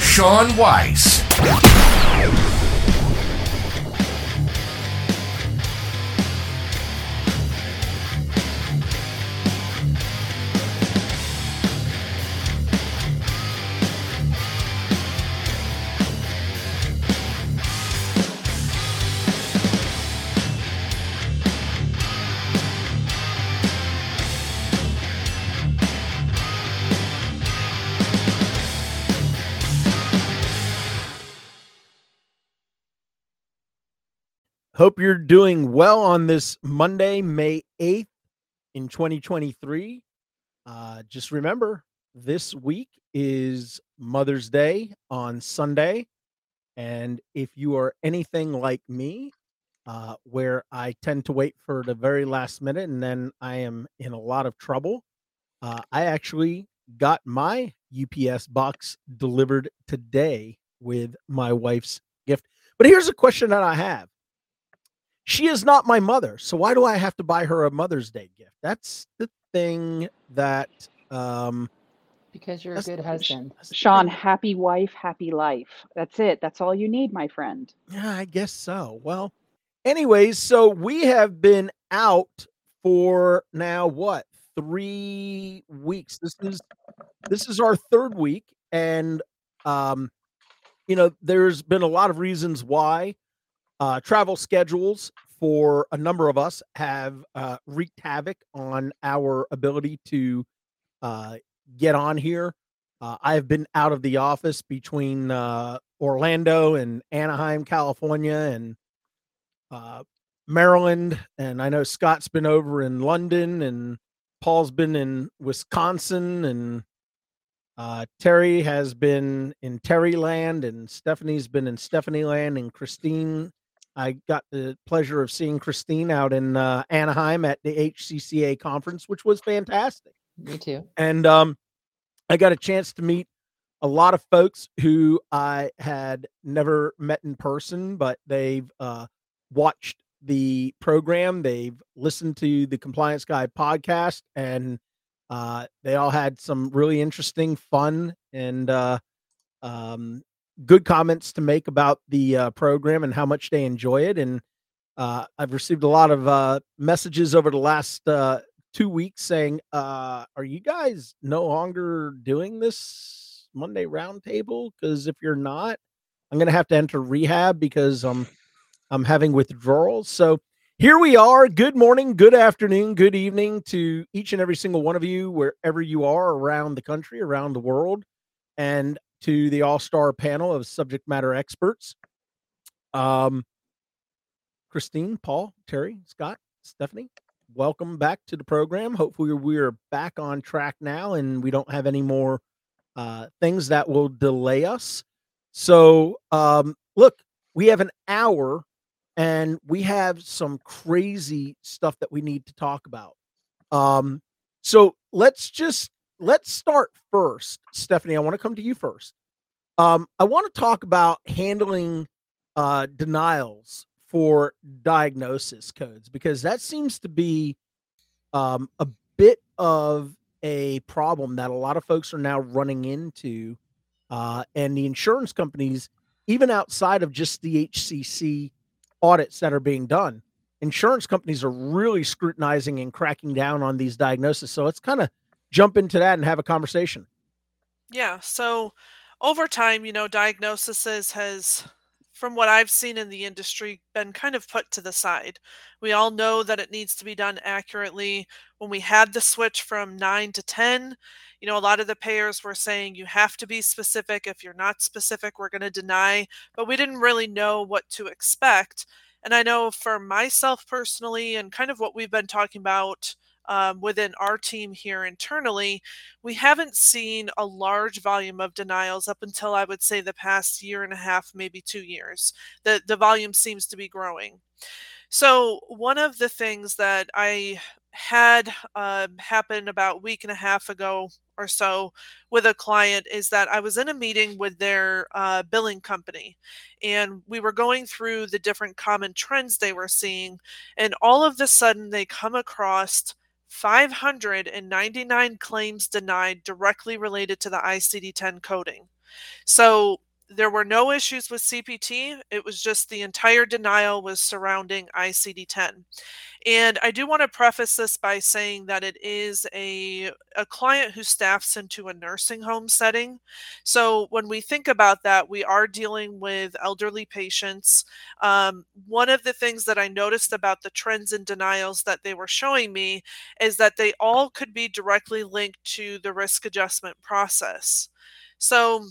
Sean Weiss. Hope you're doing well on this Monday, May 8th in 2023. Uh, just remember, this week is Mother's Day on Sunday. And if you are anything like me, uh, where I tend to wait for the very last minute and then I am in a lot of trouble, uh, I actually got my UPS box delivered today with my wife's gift. But here's a question that I have she is not my mother so why do i have to buy her a mother's day gift that's the thing that um Because you're a good husband. that's the Sean, happy wife, happy life. That's it. That's all you need, my friend. yeah i guess so well anyways so we have been out for now what three weeks this is this is our third week and um you know there's been a lot of reasons why uh travel schedules for a number of us have uh wreaked havoc on our ability to uh get on here uh, i have been out of the office between uh orlando and anaheim california and uh maryland and i know scott's been over in london and paul's been in wisconsin and uh, Terry has been in Terryland, and Stephanie's been in Stephanie Land, and Christine. I got the pleasure of seeing Christine out in uh, Anaheim at the HCCA conference, which was fantastic. Me too. And um, I got a chance to meet a lot of folks who I had never met in person, but they've uh, watched the program, they've listened to the Compliance Guy podcast, and uh, they all had some really interesting, fun, and uh, um, good comments to make about the uh, program and how much they enjoy it. And uh, I've received a lot of uh, messages over the last uh, two weeks saying, uh, "Are you guys no longer doing this Monday roundtable? Because if you're not, I'm going to have to enter rehab because I'm I'm having withdrawals." So here we are. Good morning, good afternoon, good evening to each and every single one of you, wherever you are around the country, around the world, and to the all-star panel of subject matter experts. Um, Christine, Paul, Terry, Scott, Stephanie, welcome back to the program. Hopefully, we're back on track now, and we don't have any more uh, things that will delay us. So, um, look, we have an hour and we have some crazy stuff that we need to talk about. Um, so let's just let's start first, Stephanie. I want to come to you first. Um, I want to talk about handling uh, denials for diagnosis codes because that seems to be um, a bit of a problem that a lot of folks are now running into, uh, and the insurance companies, even outside of just the HCC audits that are being done, insurance companies are really scrutinizing and cracking down on these diagnoses. So let's kind of jump into that and have a conversation. Yeah. So over time, you know, diagnoses has, from what I've seen in the industry, been kind of put to the side. We all know that it needs to be done accurately. When we had the switch from nine to 10, you know, a lot of the payers were saying you have to be specific. If you're not specific, we're going to deny. But we didn't really know what to expect. And I know for myself personally, and kind of what we've been talking about um, within our team here internally, we haven't seen a large volume of denials up until I would say the past year and a half, maybe two years. The, the volume seems to be growing. So, one of the things that I had uh, happen about a week and a half ago or so with a client is that I was in a meeting with their uh, billing company and we were going through the different common trends they were seeing. And all of a sudden, they come across 599 claims denied directly related to the ICD 10 coding. So there were no issues with CPT. It was just the entire denial was surrounding ICD 10. And I do want to preface this by saying that it is a, a client who staffs into a nursing home setting. So when we think about that, we are dealing with elderly patients. Um, one of the things that I noticed about the trends and denials that they were showing me is that they all could be directly linked to the risk adjustment process. So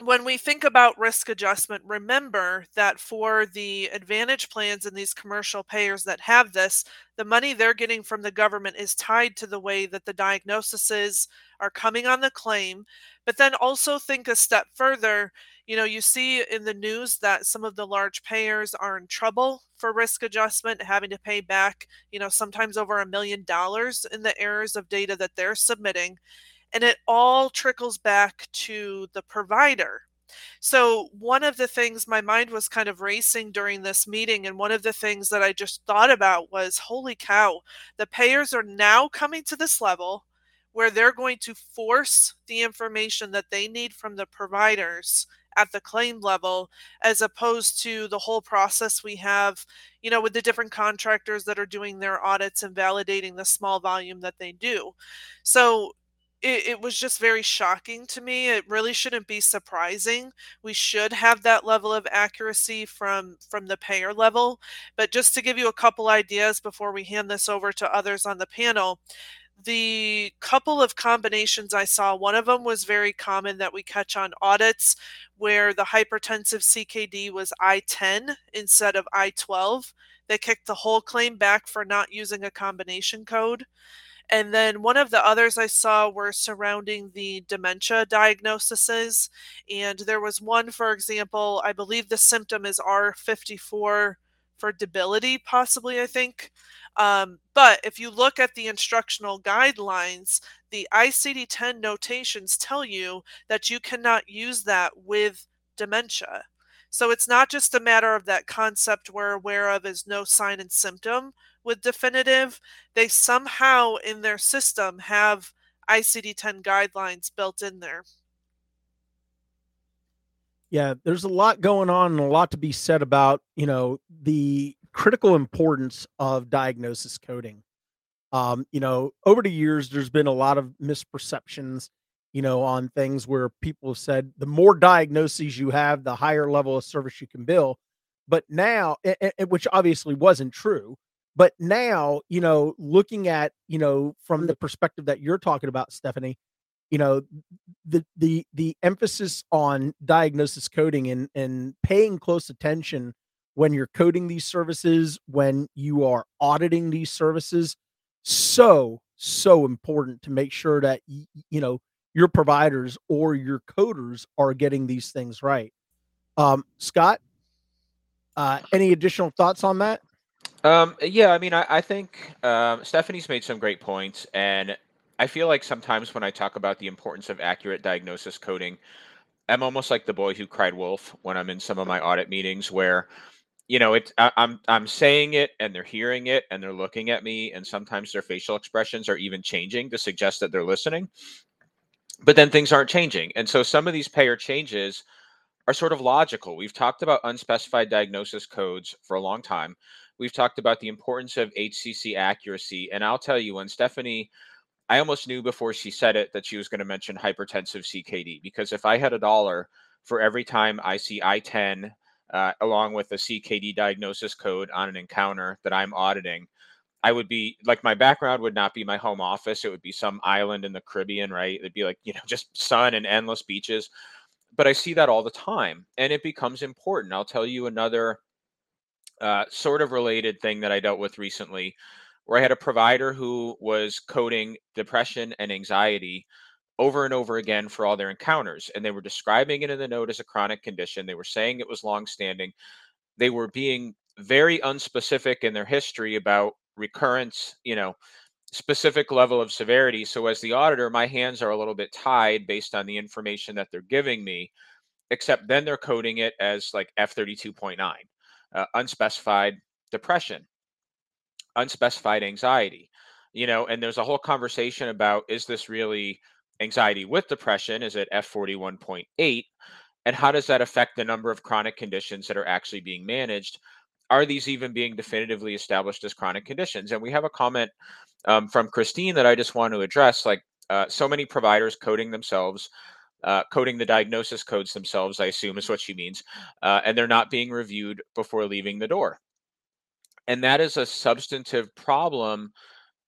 when we think about risk adjustment, remember that for the advantage plans and these commercial payers that have this, the money they're getting from the government is tied to the way that the diagnoses are coming on the claim. But then also think a step further. You know, you see in the news that some of the large payers are in trouble for risk adjustment, having to pay back, you know, sometimes over a million dollars in the errors of data that they're submitting and it all trickles back to the provider. So, one of the things my mind was kind of racing during this meeting, and one of the things that I just thought about was holy cow, the payers are now coming to this level where they're going to force the information that they need from the providers at the claim level as opposed to the whole process we have you know with the different contractors that are doing their audits and validating the small volume that they do so it, it, was just very shocking to me. It really shouldn't be surprising. We should have that level of accuracy from from the payer level. But just to give you a couple ideas before we hand this over to others on the panel, the couple of combinations I saw, one of them was very common that we catch on audits where the hypertensive CKD was I10 instead of I12. They kicked the whole claim back for not using a combination code. And then one of the others I saw were surrounding the dementia diagnoses. And there was one, for example, I believe the symptom is R54 for debility, possibly, I think. Um, but if you look at the instructional guidelines, the ICD 10 notations tell you that you cannot use that with dementia. So it's not just a matter of that concept we're aware of as no sign and symptom, with definitive, they somehow in their system have ICD 10 guidelines built in there. Yeah, there's a lot going on and a lot to be said about, you know, the critical importance of diagnosis coding. Um, you know, over the years, there's been a lot of misperceptions, you know, on things where people have said the more diagnoses you have, the higher level of service you can bill. But now, which obviously wasn't true, but now, you know, looking at, you know, from the perspective that you're talking about, Stephanie, you know, the the the emphasis on diagnosis coding and and paying close attention when you're coding these services, when you are auditing these services, so so important to make sure that you know your providers or your coders are getting these things right. Um, Scott, uh, any additional thoughts on that? Um, yeah, I mean, I, I think um, Stephanie's made some great points, and I feel like sometimes when I talk about the importance of accurate diagnosis coding, I'm almost like the boy who cried wolf when I'm in some of my audit meetings, where you know it I, I'm I'm saying it and they're hearing it and they're looking at me, and sometimes their facial expressions are even changing to suggest that they're listening, but then things aren't changing, and so some of these payer changes are sort of logical. We've talked about unspecified diagnosis codes for a long time we've talked about the importance of HCC accuracy. And I'll tell you, when Stephanie, I almost knew before she said it that she was going to mention hypertensive CKD, because if I had a dollar for every time I see I 10 uh, along with a CKD diagnosis code on an encounter that I'm auditing, I would be like my background would not be my home office. It would be some island in the Caribbean, right? It'd be like, you know, just sun and endless beaches. But I see that all the time and it becomes important. I'll tell you another uh, sort of related thing that I dealt with recently where I had a provider who was coding depression and anxiety over and over again for all their encounters. And they were describing it in the note as a chronic condition. They were saying it was longstanding. They were being very unspecific in their history about recurrence, you know, specific level of severity. So as the auditor, my hands are a little bit tied based on the information that they're giving me, except then they're coding it as like F32.9, uh, unspecified depression, unspecified anxiety, you know, and there's a whole conversation about is this really anxiety with depression? Is it F41.8? And how does that affect the number of chronic conditions that are actually being managed? Are these even being definitively established as chronic conditions? And we have a comment um, from Christine that I just want to address. Like uh, so many providers coding themselves, uh, coding the diagnosis codes themselves, I assume is what she means, uh, and they're not being reviewed before leaving the door. And that is a substantive problem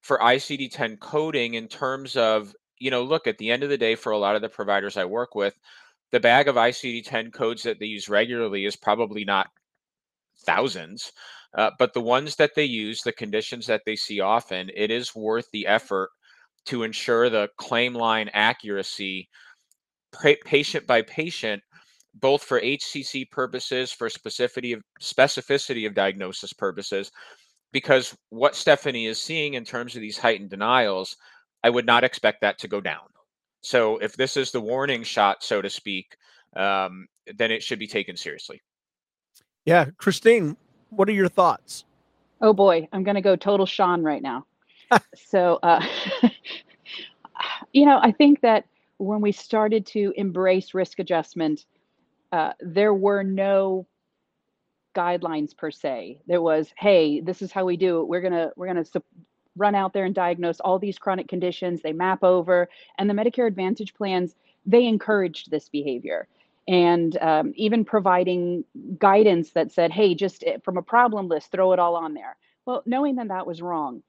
for ICD 10 coding in terms of you know, look, at the end of the day, for a lot of the providers I work with, the bag of ICD 10 codes that they use regularly is probably not thousands, uh, but the ones that they use, the conditions that they see often, it is worth the effort to ensure the claim line accuracy patient by patient both for HCC purposes for specificity of specificity of diagnosis purposes because what Stephanie is seeing in terms of these heightened denials I would not expect that to go down. So if this is the warning shot, so to speak, um, then it should be taken seriously. Yeah, Christine, what are your thoughts? Oh boy, I'm going to go total Sean right now. so, uh, you know, I think that when we started to embrace risk adjustment, uh, there were no guidelines per se. There was, hey, this is how we do it. We're gonna we're gonna su- run out there and diagnose all these chronic conditions. They map over, and the Medicare Advantage plans they encouraged this behavior, and um, even providing guidance that said, "Hey, just eh, from a problem list, throw it all on there." Well, knowing that that was wrong.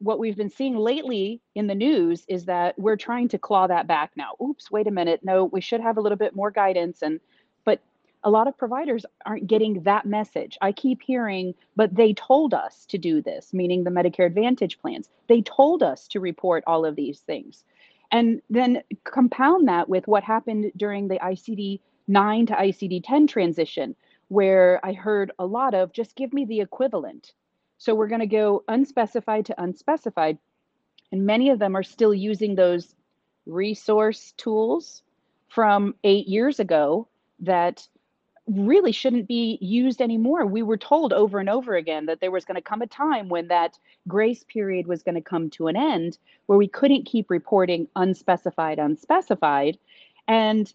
What we've been seeing lately in the news is that we're trying to claw that back now. Oops, wait a minute. No, we should have a little bit more guidance and but a lot of providers aren't getting that message. I keep hearing, but they told us to do this, meaning the Medicare Advantage plans. They told us to report all of these things. And then compound that with what happened during the ICD 9 to ICD 10 transition, where I heard a lot of just give me the equivalent. So we're going to go unspecified to unspecified. And many of them are still using those resource tools from eight years ago that really shouldn't be used anymore. We were told over and over again that there was going to come a time when that grace period was going to come to an end where we couldn't keep reporting unspecified, unspecified. And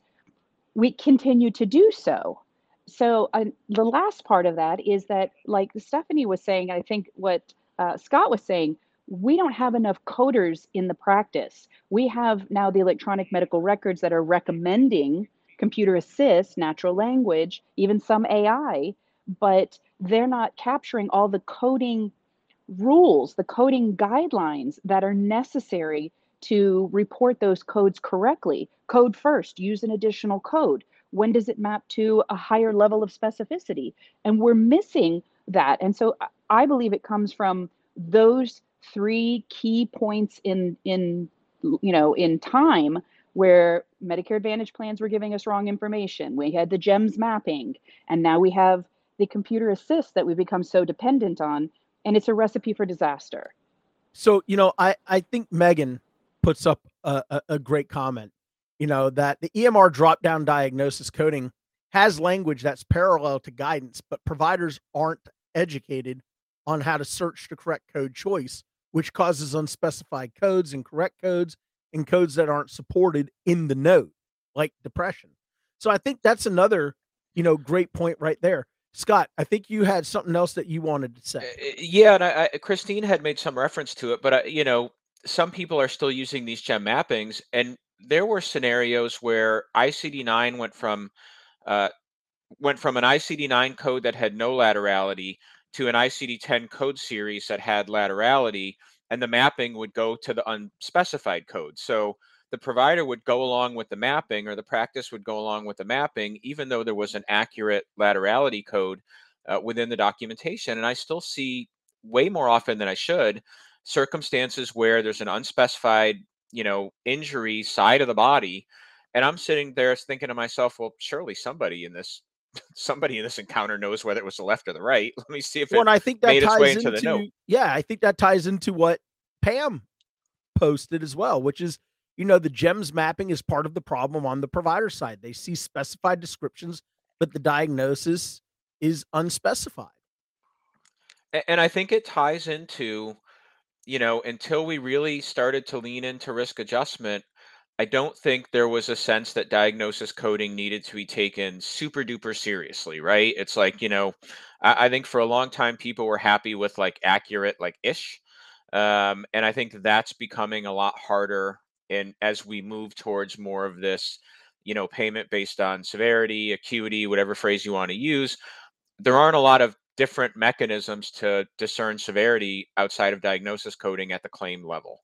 we continue to do so. So, uh, the last part of that is that, like Stephanie was saying, I think what uh, Scott was saying, we don't have enough coders in the practice. We have now the electronic medical records that are recommending computer assist, natural language, even some AI, but they're not capturing all the coding rules, the coding guidelines that are necessary to report those codes correctly. Code first, use an additional code. When does it map to a higher level of specificity? And we're missing that. And so I believe it comes from those three key points in in you know in time where Medicare Advantage plans were giving us wrong information. We had the GEMS mapping, and now we have the computer assist that we've become so dependent on, and it's a recipe for disaster. So, you know, I, I think Megan puts up a, a, a great comment, you know, that the EMR drop down diagnosis coding has language that's parallel to guidance, but providers aren't educated on how to search the correct code choice, which causes unspecified codes and correct codes and codes that aren't supported in the note, like depression. So I think that's another, you know, great point right there. Scott, I think you had something else that you wanted to say. Uh, yeah, and I, I, Christine had made some reference to it, but I, you know, some people are still using these gem mappings, and there were scenarios where ICD-9 went from uh, went from an ICD-9 code that had no laterality to an ICD-10 code series that had laterality, and the mapping would go to the unspecified code. So the provider would go along with the mapping or the practice would go along with the mapping, even though there was an accurate laterality code uh, within the documentation. And I still see way more often than I should circumstances where there's an unspecified, you know, injury side of the body. And I'm sitting there thinking to myself, well, surely somebody in this somebody in this encounter knows whether it was the left or the right. Let me see if Well, it I think that made its way ties into the note. yeah, I think that ties into what Pam posted as well, which is you know the gems mapping is part of the problem on the provider side. They see specified descriptions, but the diagnosis is unspecified. And I think it ties into, you know, until we really started to lean into risk adjustment, I don't think there was a sense that diagnosis coding needed to be taken super duper seriously, right? It's like, you know, I, I think for a long time people were happy with like accurate, like ish. Um, and I think that's becoming a lot harder And as we move towards more of this, you know, payment based on severity, acuity, whatever phrase you want to use there aren't a lot of different mechanisms to discern severity outside of diagnosis coding at the claim level.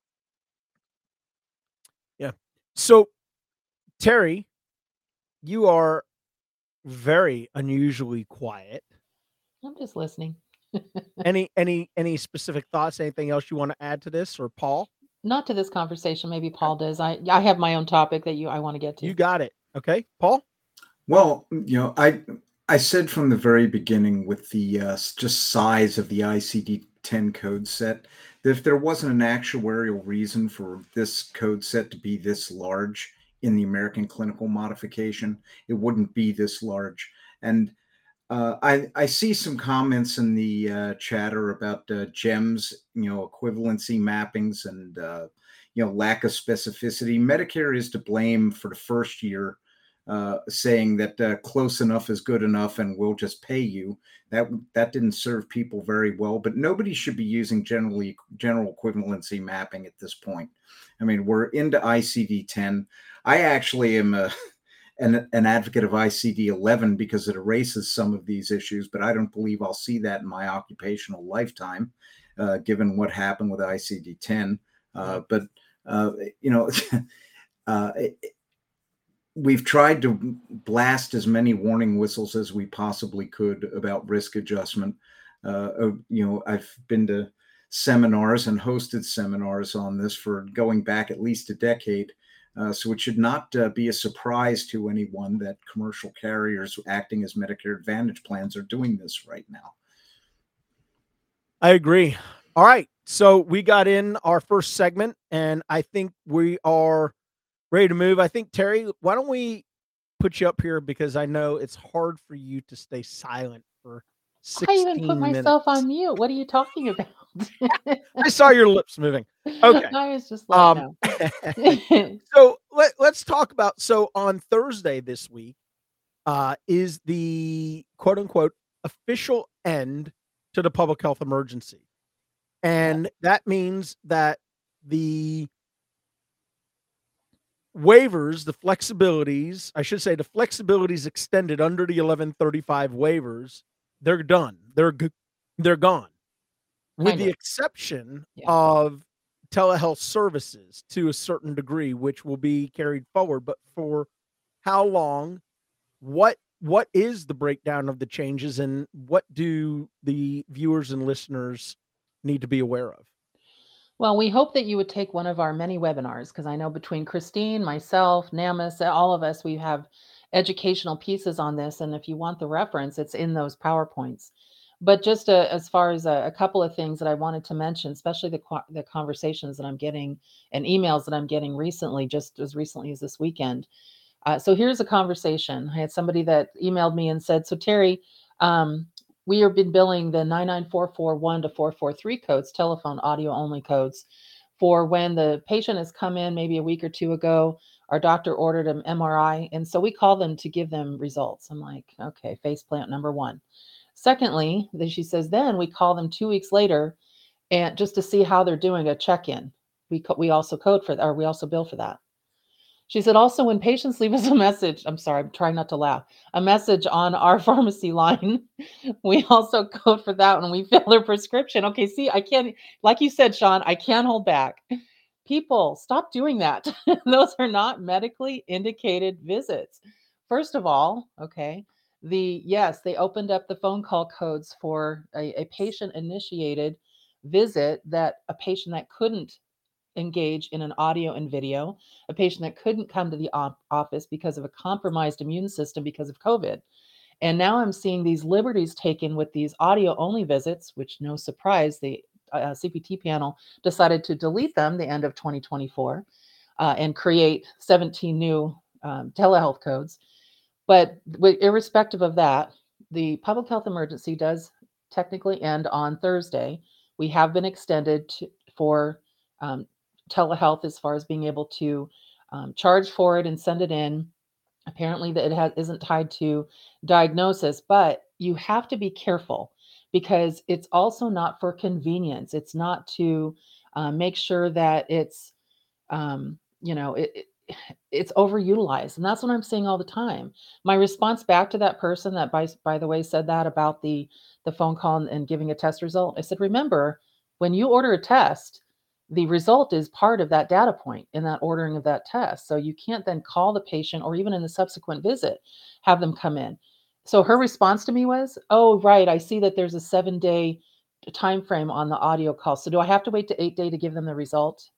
Yeah. So, Terry, you are very unusually quiet. I'm just listening. Any any any specific thoughts? Anything else you want to add to this, or Paul? Not to this conversation. Maybe Paul does. I I have my own topic that you I want to get to. You got it. Okay, Paul. Well, you know, I I said from the very beginning with the uh, just size of the ICD-10 code set that if there wasn't an actuarial reason for this code set to be this large in the American clinical modification, it wouldn't be this large. And uh, I I see some comments in the uh, chatter about uh, GEMS, you know, equivalency mappings and uh, you know lack of specificity. Medicare is to blame for the first year uh, saying that uh, close enough is good enough and we'll just pay you. That that didn't serve people very well. But nobody should be using generally general equivalency mapping at this point. I mean, we're into ICD-10. I actually am a an, an advocate of ICD-11 because it erases some of these issues, but I don't believe I'll see that in my occupational lifetime, uh, given what happened with ICD-10. Uh, but uh, you know, uh, it- we've tried to blast as many warning whistles as we possibly could about risk adjustment. Uh, you know, I've been to seminars and hosted seminars on this for going back at least a decade. Uh, so it should not uh, be a surprise to anyone that commercial carriers acting as Medicare Advantage plans are doing this right now. I agree. All right. So we got in our first segment, and I think we are ready to move. I think, Terry, why don't we put you up here because I know it's hard for you to stay silent for 16 I even put myself on mute. What are you talking about? I saw your lips moving. Okay. I was just like, Um, no. so let, let's talk about so on Thursday this week uh, is the quote unquote official end to the public health emergency. And that means that the waivers, the flexibilities, I should say the flexibilities extended under the 1135 waivers, they're done. They're they're gone. With the exception Yeah. of telehealth services to a certain degree which will be carried forward, but for how long what what is the breakdown of the changes and what do the viewers and listeners need to be aware of? Well, we hope that you would take one of our many webinars because I know between Christine, myself, NAMAS, all of us, we have educational pieces on this. And if you want the reference, it's in those PowerPoints. But just uh as far as a, a couple of things that I wanted to mention, especially the, the conversations that I'm getting and emails that I'm getting recently, just as recently as this weekend. Uh, so here's a conversation. I had somebody that emailed me and said, So, Terry, um, we have been billing the 99441 to 443 codes, telephone audio only codes, for when the patient has come in maybe a week or two ago. Our doctor ordered an MRI, and so we call them to give them results. I'm like, okay, faceplant number one. Secondly, then she says, then we call them two weeks later, and just to see how they're doing a check-in. We co- we also code for that, or we also bill for that. She said, also when patients leave us a message, I'm sorry, I'm trying not to laugh, a message on our pharmacy line, we also code for that when we fill their prescription. Okay, see, I can't, like you said, Sean, I can't hold back. People, stop doing that. Those are not medically indicated visits. First of all, okay, the yes, they opened up the phone call codes for a, a patient initiated visit that a patient that couldn't engage in an audio and video, a patient that couldn't come to the op- office because of a compromised immune system because of COVID. And now I'm seeing these liberties taken with these audio only visits, which no surprise, the uh, CPT panel decided to delete them the end of 2024 uh, and create 17 new um, telehealth codes. But irrespective of that, the public health emergency does technically end on Thursday. We have been extended to, for um, telehealth as far as being able to um, charge for it and send it in. Apparently, that it has, isn't tied to diagnosis, but you have to be careful because it's also not for convenience. It's not to uh, make sure that it's, um, you know, it, it it's overutilized and that's what i'm seeing all the time my response back to that person that by, by the way said that about the the phone call and, and giving a test result i said remember when you order a test the result is part of that data point in that ordering of that test. So you can't then call the patient or even in the subsequent visit have them come in. So her response to me was, "Oh, right, I see that there's a 7-day time frame on the audio call. So do I have to wait to 8 day to give them the result?"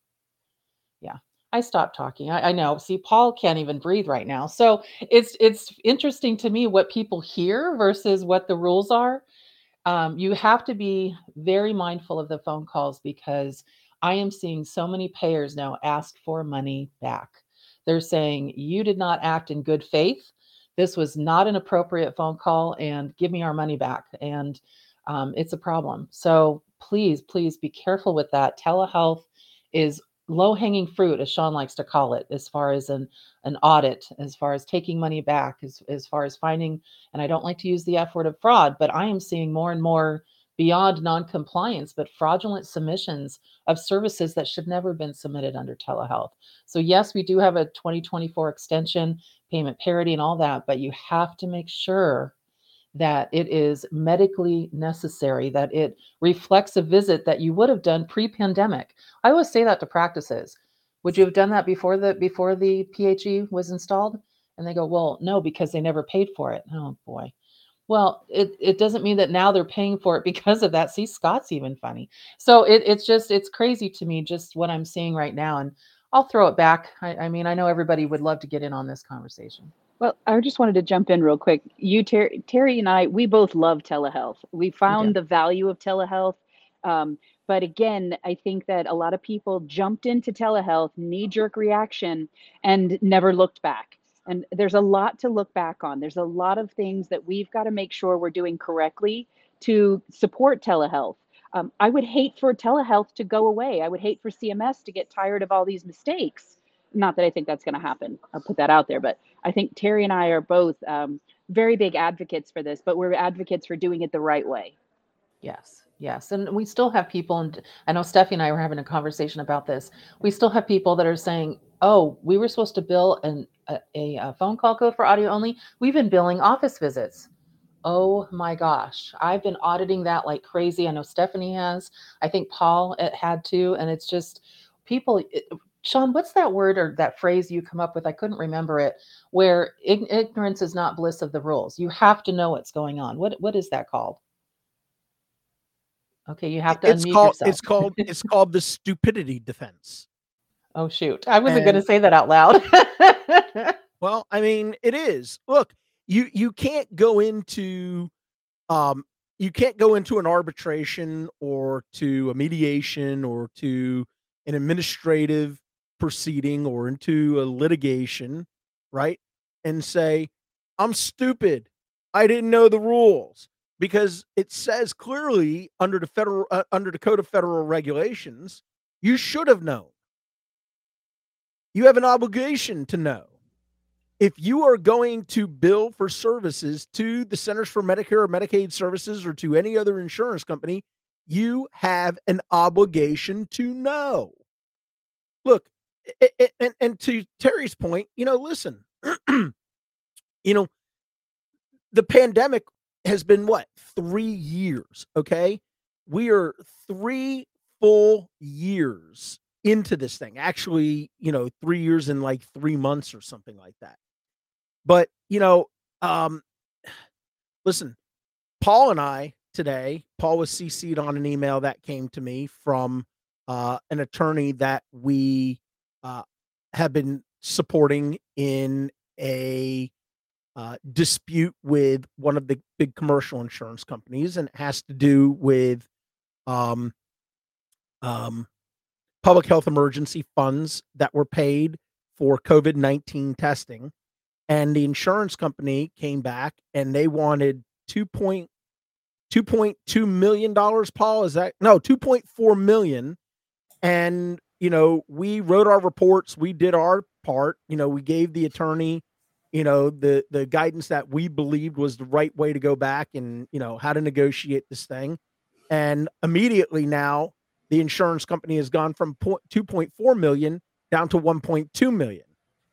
Yeah. I stopped talking. I, I know. See, Paul can't even breathe right now. So it's it's interesting to me what people hear versus what the rules are. Um, you have to be very mindful of the phone calls because I am seeing so many payers now ask for money back. They're saying, You did not act in good faith. This was not an appropriate phone call, and give me our money back. And um, it's a problem. So please, please be careful with that. Telehealth is low hanging fruit, as Sean likes to call it, as far as an, an audit, as far as taking money back, as, as far as finding, and I don't like to use the F word of fraud, but I am seeing more and more beyond non-compliance, but fraudulent submissions of services that should never have been submitted under telehealth. So yes, we do have a 2024 extension, payment parity and all that, but you have to make sure that it is medically necessary, that it reflects a visit that you would have done pre-pandemic. I always say that to practices. Would you have done that before the before the PHE was installed? And they go, well, no, because they never paid for it. Oh boy. Well, it, it doesn't mean that now they're paying for it because of that. See, Scott's even funny. So it, it's just, it's crazy to me, just what I'm seeing right now. And I'll throw it back. I, I mean, I know everybody would love to get in on this conversation. Well, I just wanted to jump in real quick. You, Terry, Terry and I, we both love telehealth. We found the value of telehealth. Um, but again, I think that a lot of people jumped into telehealth, knee jerk reaction, and never looked back. And there's a lot to look back on. There's a lot of things that we've got to make sure we're doing correctly to support telehealth. Um, I would hate for telehealth to go away. I would hate for CMS to get tired of all these mistakes. Not that I think that's going to happen. I'll put that out there. But I think Terry and I are both um, very big advocates for this, but we're advocates for doing it the right way. Yes. Yes, and we still have people, and I know Steffi and I were having a conversation about this. We still have people that are saying, "Oh, we were supposed to bill an, a, a phone call code for audio only. We've been billing office visits." Oh my gosh, I've been auditing that like crazy. I know Stephanie has. I think Paul eh, had to, and it's just people. It, Sean, what's that word or that phrase you come up with? I couldn't remember it. Where ignorance is not bliss of the rules. You have to know what's going on. What what is that called? Okay, you have to it's unmute called yourself. it's called it's called the stupidity defense. Oh shoot, I wasn't going to say that out loud. Well, I mean, it is. Look, you you can't go into um you can't go into an arbitration or to a mediation or to an administrative proceeding or into a litigation, right? And say, "I'm stupid. I didn't know the rules." Because it says clearly under the federal uh, under the Code of Federal Regulations, you should have known. You have an obligation to know if you are going to bill for services to the Centers for Medicare or Medicaid Services or to any other insurance company, you have an obligation to know. Look, and, and to Terry's point, you know, listen, you know, the pandemic has been what, three years, okay? We are three full years into this thing. Actually, you know, three years in like three months or something like that. But, you know, um, listen, Paul and I today, Paul was CC'd on an email that came to me from uh, an attorney that we uh, have been supporting in a uh, dispute with one of the big commercial insurance companies, and it has to do with um, um, public health emergency funds that were paid for COVID 19 testing. And the insurance company came back and they wanted 2.2 $2.2 million, Paul. Is that no 2.4 million? And you know, we wrote our reports, we did our part, you know, we gave the attorney, you know, the the guidance that we believed was the right way to go back and, you know, how to negotiate this thing. And immediately now the insurance company has gone from 2.4 million down to 1.2 million.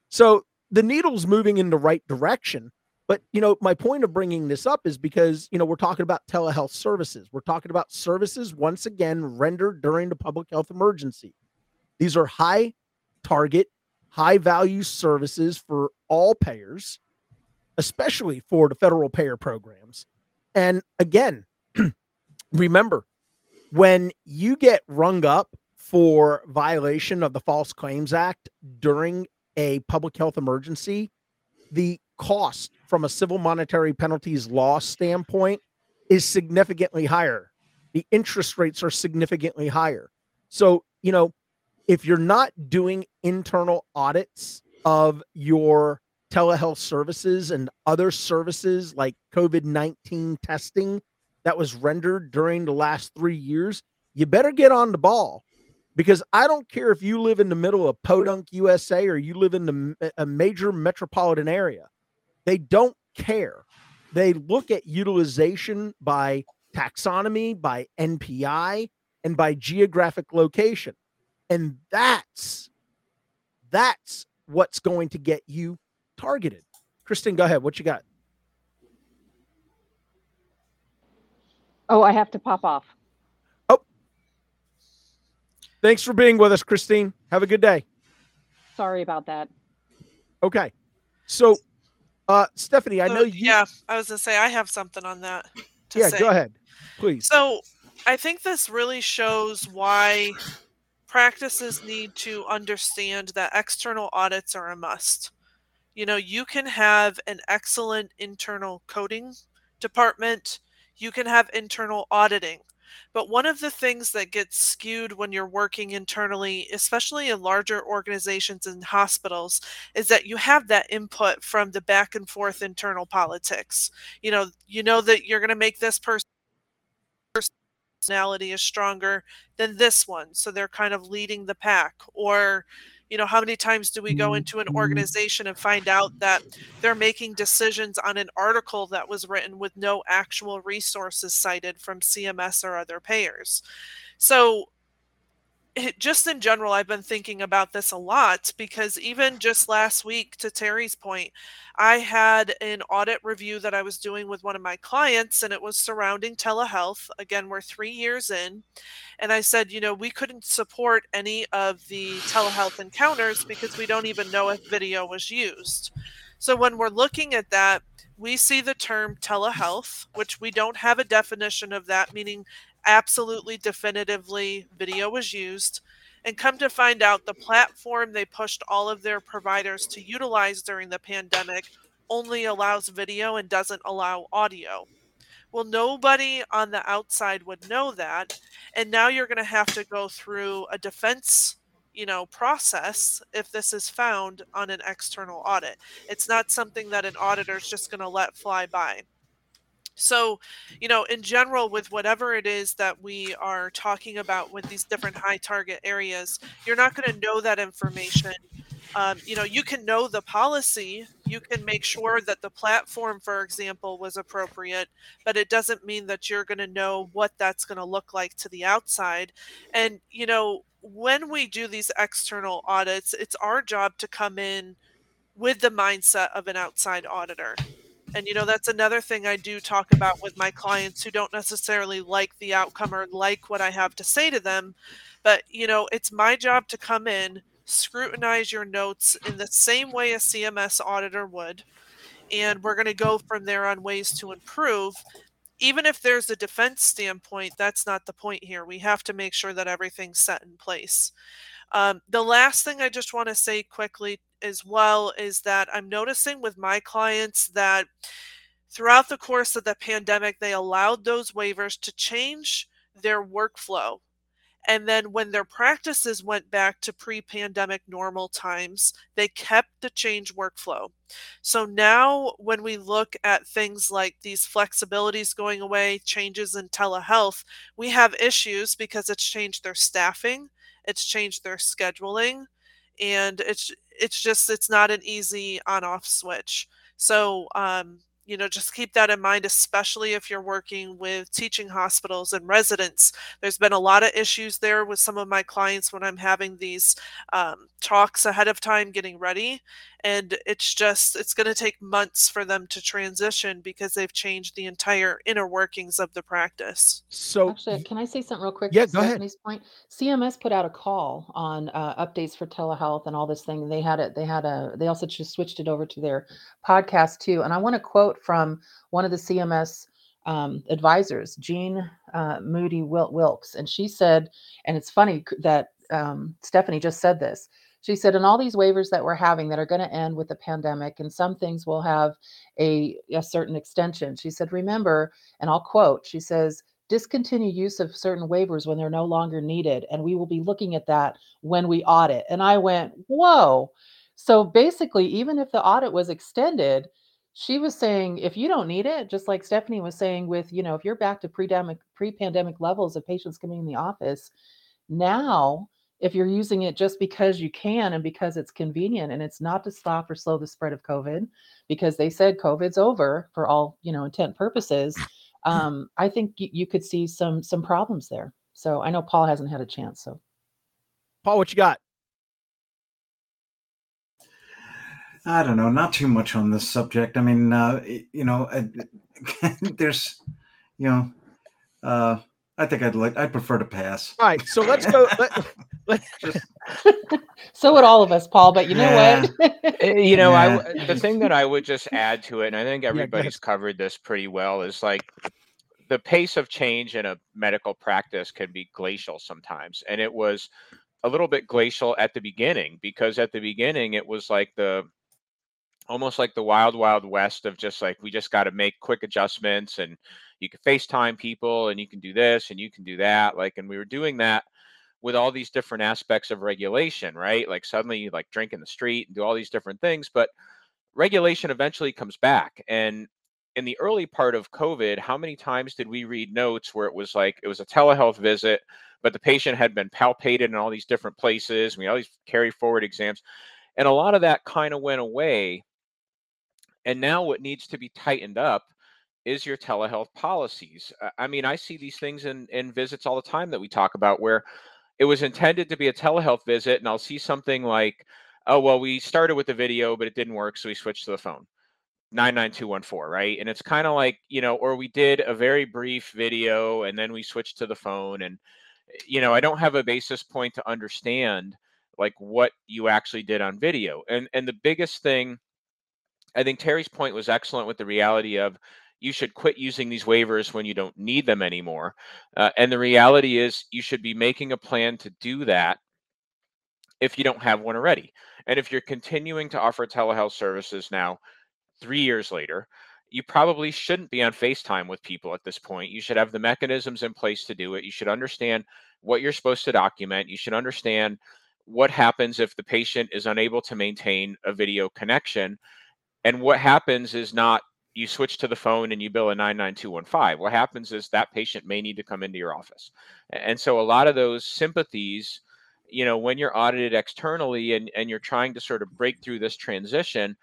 So the needle's moving in the right direction. But you know, my point of bringing this up is because you know we're talking about telehealth services. We're talking about services once again rendered during the public health emergency. These are high target, high value services for all payers, especially for the federal payer programs. And again, remember when you get rung up for violation of the False Claims Act during a public health emergency, the cost from a civil monetary penalties law standpoint is significantly higher. The interest rates are significantly higher. So, you know, if you're not doing internal audits of your telehealth services and other services like COVID 19 testing that was rendered during the last three years, you better get on the ball because I don't care if you live in the middle of Podunk, USA, or you live in the, a major metropolitan area. They don't care. They look at utilization by taxonomy, by NPI, and by geographic location. And that's that's what's going to get you targeted. Kristen, go ahead. What you got? Oh, I have to pop off. Oh. Thanks for being with us, Christine. Have a good day. Sorry about that. Okay. So uh, Stephanie, I know you. Yeah, I was gonna say I have something on that. yeah, say. go ahead, please. So, I think this really shows why practices need to understand that external audits are a must. You know, you can have an excellent internal coding department, you can have internal auditing, but one of the things that gets skewed when you're working internally, especially in larger organizations and hospitals, is that you have that input from the back and forth internal politics. You know, you know that you're going to make this person personality is stronger than this one, so they're kind of leading the pack or you know how many times do we go into an Mm-hmm. organization and find out that they're making decisions on an article that was written with no actual resources cited from cms or other payers so just in general i've been thinking about this a lot because even just last week to terry's point i had an audit review that i was doing with one of my clients and it was surrounding telehealth again we're three years in and I said, you know, we couldn't support any of the telehealth encounters because we don't even know if video was used. So when we're looking at that, we see the term telehealth, which we don't have a definition of that, meaning absolutely definitively video was used. And come to find out, the platform they pushed all of their providers to utilize during the pandemic only allows video and doesn't allow audio. Well, nobody on the outside would know that. And now you're going to have to go through a defense, you know, process if this is found on an external audit. It's not something that an auditor is just going to let fly by. So, you know, in general, with whatever it is that we are talking about with these different high target areas, you're not going to know that information. Um, you know you can know the policy you can make sure that the platform for example was appropriate but it doesn't mean that you're going to know what that's going to look like to the outside. And you know when we do these external audits it's our job to come in with the mindset of an outside auditor and you know that's another thing i do talk about with my clients who don't necessarily like the outcome or like what i have to say to them but you know it's my job to come in scrutinize your notes in the same way a CMS auditor would. And we're going to go from there on ways to improve. even if there's a defense standpoint, that's not the point here. We have to make sure that everything's set in place. Um, the last thing I just want to say quickly as well is that I'm noticing with my clients that throughout the course of the pandemic, they allowed those waivers to change their workflow and then when their practices went back to pre pandemic normal times, they kept the change workflow. So now, when we look at things like these flexibilities going away, changes in telehealth, we have issues because it's changed their staffing, it's changed their scheduling, and it's it's just it's not an easy on off switch. So um, you know just keep that in mind especially if you're working with teaching hospitals and residents there's been a lot of issues there with some of my clients when i'm having these um, talks ahead of time getting ready and it's just it's going to take months for them to transition because they've changed the entire inner workings of the practice so Actually, can I say something real quick? Yeah, to go ahead. Stephanie's point. CMS put out a call on uh, updates for telehealth and all this thing. They had it. They had a. They also just switched it over to their podcast too. And I want to quote from one of the CMS um, advisors, Jean uh, Moody Wil- Wilkes, and she said, and it's funny that um, Stephanie just said this. She said, and all these waivers that we're having that are going to end with the pandemic, and some things will have a, a certain extension. She said, remember, and I'll quote, she says, discontinue use of certain waivers when they're no longer needed. And we will be looking at that when we audit. And I went, whoa. So basically, even if the audit was extended, she was saying if you don't need it, just like Stephanie was saying, with you know, if you're back to pre-pandemic pre-pandemic levels of patients coming in the office, now if you're using it just because you can and because it's convenient and it's not to stop or slow the spread of COVID, because they said COVID's over for all you know intent purposes, um, I think y- you could see some some problems there. So I know Paul hasn't had a chance. So paul what you got I don't know, not too much on this subject. I mean, uh, you know, uh, there's, you know, uh, I think I'd like, I'd prefer to pass. all right so let's go let, let, Just, so would all of us, Paul. But you know what? Uh, you know, I Yeah. w- the thing that I would just add to it, and I think ahead. everybody's covered this pretty well, is like the pace of change in a medical practice can be glacial sometimes, and it was a little bit glacial at the beginning because at the beginning it was like the almost like the wild wild west of just like we just got to make quick adjustments and you can FaceTime people and you can do this and you can do that like and we were doing that with all these different aspects of regulation right? Like suddenly you like drink in the street and do all these different things but regulation eventually comes back and in the early part of covid how many times did we read notes where it was like it was a telehealth visit but the patient had been palpated in all these different places we always carry forward exams and a lot of that kind of went away and now what needs to be tightened up is your telehealth policies. I mean, I see these things in, in visits all the time that we talk about where it was intended to be a telehealth visit, and I'll see something like, oh, well, we started with the video, but it didn't work, so we switched to the phone. 99214, right? And it's kind of like, you know, or we did a very brief video and then we switched to the phone. And, you know, I don't have a basis point to understand like what you actually did on video. And and the biggest thing I think Terry's point was excellent with the reality of you should quit using these waivers when you don't need them anymore. Uh, and the reality is you should be making a plan to do that if you don't have one already. And if you're continuing to offer telehealth services now, three years later, you probably shouldn't be on FaceTime with people at this point. You should have the mechanisms in place to do it. You should understand what you're supposed to document. You should understand what happens if the patient is unable to maintain a video connection. And what happens is not you switch to the phone and you bill a 99215. What happens is that patient may need to come into your office. And so a lot of those sympathies, you know, when you're audited externally and, and you're trying to sort of break through this transition,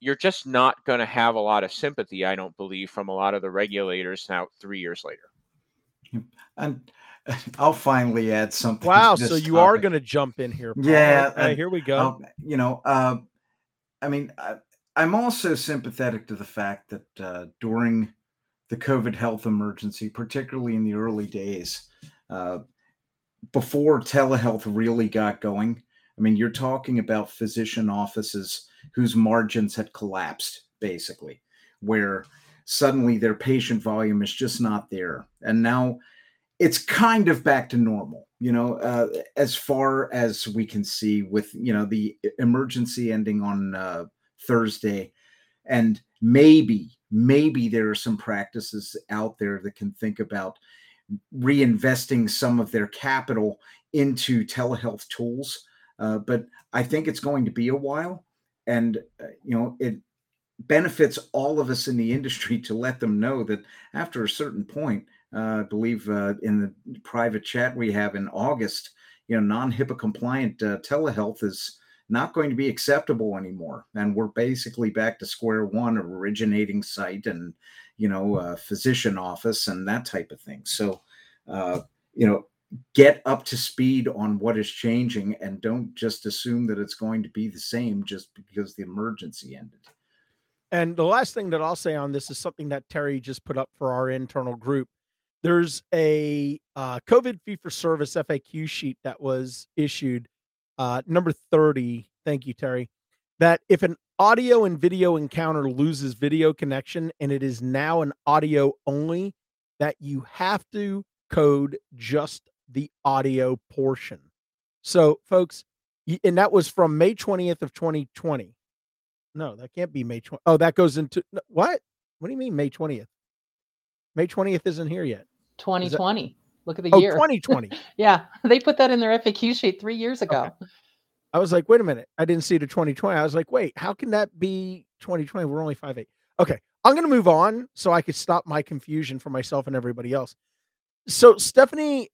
you're just not going to have a lot of sympathy, I don't believe, from a lot of the regulators now three years later. and I'll finally add something. wow to so this you are going to jump in here Paul. Yeah, okay, and here we go Um, you know, uh, I mean, I, I'm also sympathetic to the fact that uh, during the COVID health emergency, particularly in the early days, uh, before telehealth really got going, I mean, you're talking about physician offices whose margins had collapsed, basically, where suddenly their patient volume is just not there. And now it's kind of back to normal, you know, uh, as far as we can see with, you know, the emergency ending on uh, Thursday. And maybe, maybe there are some practices out there that can think about reinvesting some of their capital into telehealth tools. Uh, but I think it's going to be a while. And, uh, you know, it benefits all of us in the industry to let them know that after a certain point, uh, I believe uh, in the private chat we have in August, you know, non HIPAA compliant uh, telehealth is not going to be acceptable anymore. And we're basically back to square one of originating site and, you know, uh, physician office and that type of thing. So, uh, you know, get up to speed on what is changing and don't just assume that it's going to be the same just because the emergency ended. And the last thing that I'll say on this is something that Terry just put up for our internal group. There's a uh, COVID fee for service FAQ sheet that was issued, uh, number 30. Thank you, Terry. That if an audio and video encounter loses video connection and it is now an audio only, that you have to code just the audio portion. So, folks, and that was from May 20th of 2020. No, that can't be May 20. Oh, that goes into what? What do you mean May 20th? May 20th isn't here yet. 2020. That, Look at the oh, year. 2020. yeah, they put that in their FAQ sheet three years ago. Okay. I was like, wait a minute. I didn't see the 2020. I was like, wait, how can that be 2020? We're only five eight. Okay, I'm going to move on so I could stop my confusion for myself and everybody else. So Stephanie,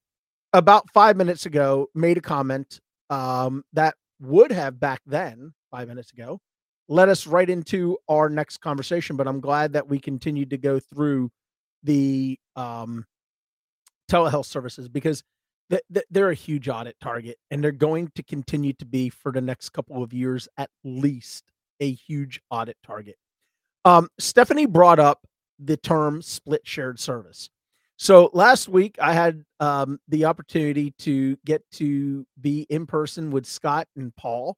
about five minutes ago, made a comment um, that would have back then, five minutes ago, led us right into our next conversation. But I'm glad that we continued to go through the um, telehealth services because th- th- they're a huge audit target and they're going to continue to be for the next couple of years at least a huge audit target. Um, Stephanie brought up the term split shared service. So last week I had um, the opportunity to get to be in person with Scott and Paul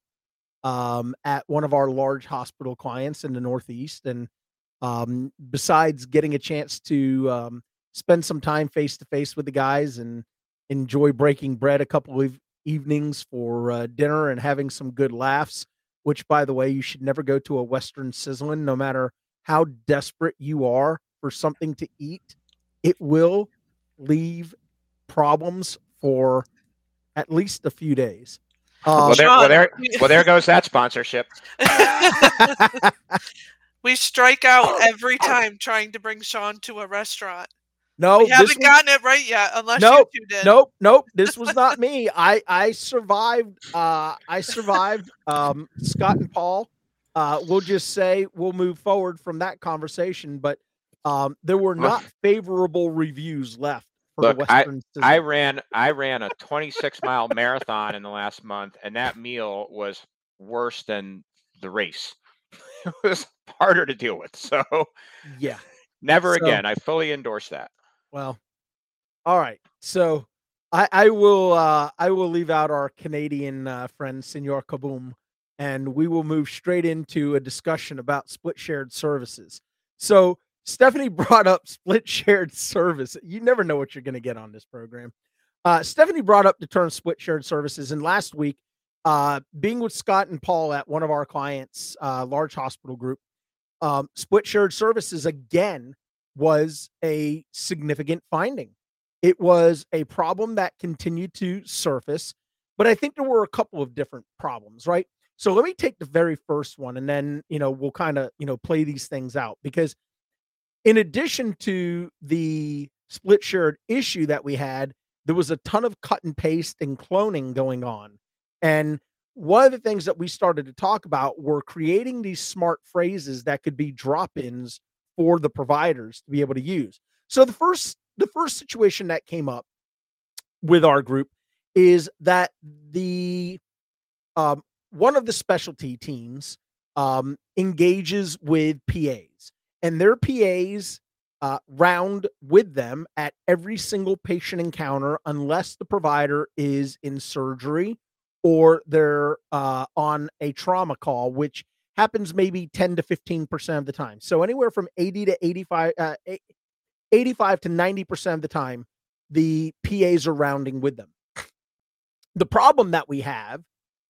um, at one of our large hospital clients in the Northeast. And um, besides getting a chance to um, spend some time face to face with the guys and enjoy breaking bread a couple of evenings for uh, dinner and having some good laughs, which, by the way, you should never go to a Western Sizzlin, no matter how desperate you are for something to eat. It will leave problems for at least a few days. Um, well, there, well, there, well, there goes that sponsorship. we strike out every time trying to bring Sean to a restaurant. No, we haven't gotten it right yet, unless nope, you two did. Nope, nope. This was not me. I I survived. Uh, I survived. Um, Scott and Paul. Uh, we'll just say we'll move forward from that conversation, but um, there were not favorable reviews left Look, I, I ran I ran a 26 mile marathon in the last month, and that meal was worse than the race. It was harder to deal with. So yeah, never so, again. I fully endorse that. Well, all right. So I, I will uh, I will leave out our Canadian uh, friend Senor Kaboom, and we will move straight into a discussion about split shared services. So Stephanie brought up split shared service. You never know what you're going to get on this program. Uh, Stephanie brought up the term split shared services, and last week, uh, being with Scott and Paul at one of our clients, uh, large hospital group, um, split shared services again was a significant finding. It was a problem that continued to surface, but I think there were a couple of different problems, right? So let me take the very first one, and then you know we'll kind of you know play these things out because in addition to the split shared issue that we had, there was a ton of cut and paste and cloning going on. And one of the things that we started to talk about were creating these smart phrases that could be drop-ins for the providers to be able to use. So the first the first situation that came up with our group is that the um, one of the specialty teams um, engages with PAs and their PAs uh, round with them at every single patient encounter unless the provider is in surgery or they're uh, on a trauma call, which happens maybe 10 to 15% of the time. So anywhere from 80 to 85, uh, 85 to 90% of the time, the PAs are rounding with them. The problem that we have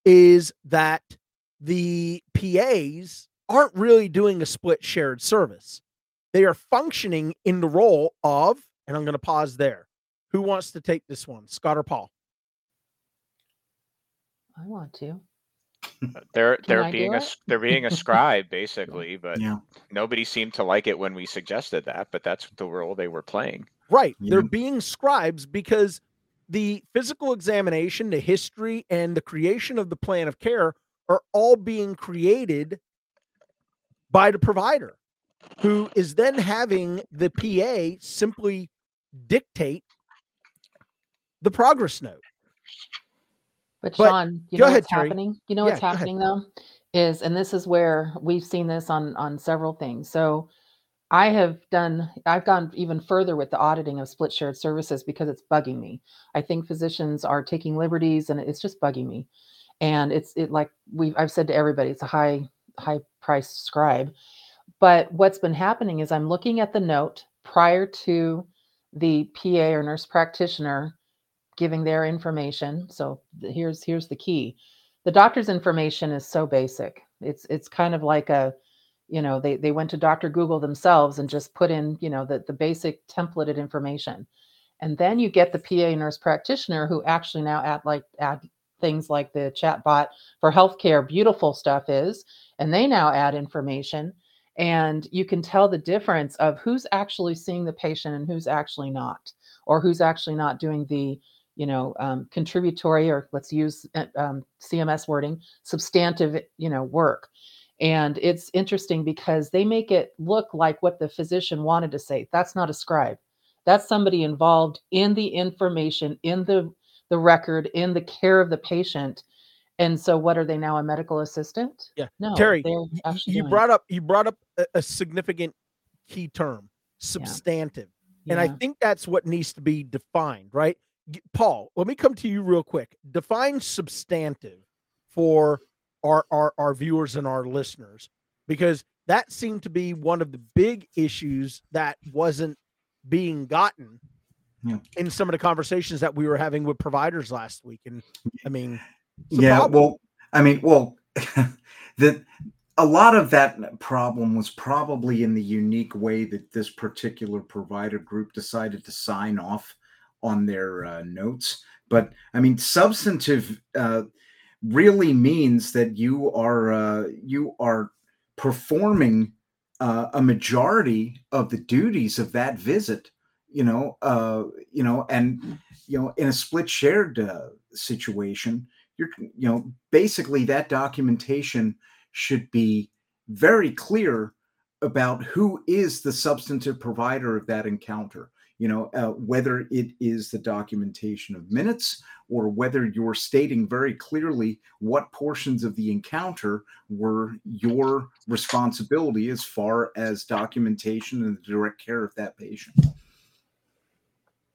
is that the PAs aren't really doing a split shared service. They are functioning in the role of, and I'm going to pause there. Who wants to take this one, Scott or Paul? I want to. They're they're I being a they're being a scribe basically, but Yeah. nobody seemed to like it when we suggested that. But that's the role they were playing. Right. They're being scribes because the physical examination, the history, and the creation of the plan of care are all being created by the provider, who is then having the PA simply dictate the progress note. But But- Sean, you know ahead, what's Terry. happening? You know Yeah, what's happening though is, and this is where we've seen this on on several things. So I have done, I've gone even further with the auditing of split shared services because it's bugging me. I think physicians are taking liberties and it's just bugging me. And it's it like we've I've said to everybody, it's a high high price scribe. But what's been happening is I'm looking at the note prior to the PA or nurse practitioner giving their information. So here's here's the key. The doctor's information is so basic. It's it's kind of like a, you know, they they went to Dr. Google themselves and just put in, you know, the the basic templated information. And then you get the PA nurse practitioner who actually now add like add things like the chat bot for healthcare beautiful stuff is, and they now add information and you can tell the difference of who's actually seeing the patient and who's actually not or who's actually not doing the you know um, contributory or let's use uh, um, cms wording substantive you know work. And it's interesting because they make it look like what the physician wanted to say. That's not a scribe. That's somebody involved in the information in the the record in the care of the patient. And so what are they now a medical assistant? Yeah. no Terry, they're Y- y- actually you brought up you brought up a, a significant key term, substantive. And I think that's what needs to be defined, right? Paul, let me come to you real quick. Define substantive for our, our our viewers and our listeners because that seemed to be one of the big issues that wasn't being gotten Yeah. in some of the conversations that we were having with providers last week. And I mean, yeah problem. well i mean well the a lot of that problem was probably in the unique way that this particular provider group decided to sign off on their uh, notes. But i mean substantive uh, really means that you are uh, you are performing uh, a majority of the duties of that visit you know uh, you know and you know in a split shared uh, situation you're you know basically that documentation should be very clear about who is the substantive provider of that encounter you know uh, whether it is the documentation of minutes or whether you're stating very clearly what portions of the encounter were your responsibility as far as documentation and the direct care of that patient.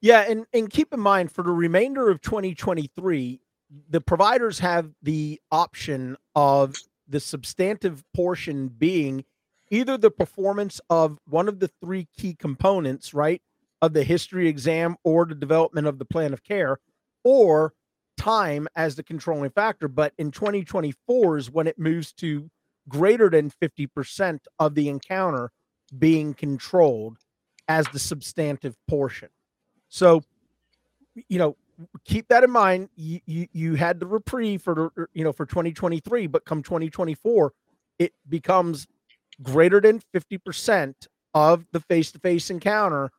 Yeah, and and keep in mind for the remainder of 2023, the providers have the option of the substantive portion being either the performance of one of the three key components, right, of the history exam or the development of the plan of care, or time as the controlling factor. But in 2024 is when it moves to greater than 50% of the encounter being controlled as the substantive portion. So, you know, keep that in mind. You, you you had the reprieve for you know for 2023, but come 2024, it becomes greater than 50% of the face-to-face encounter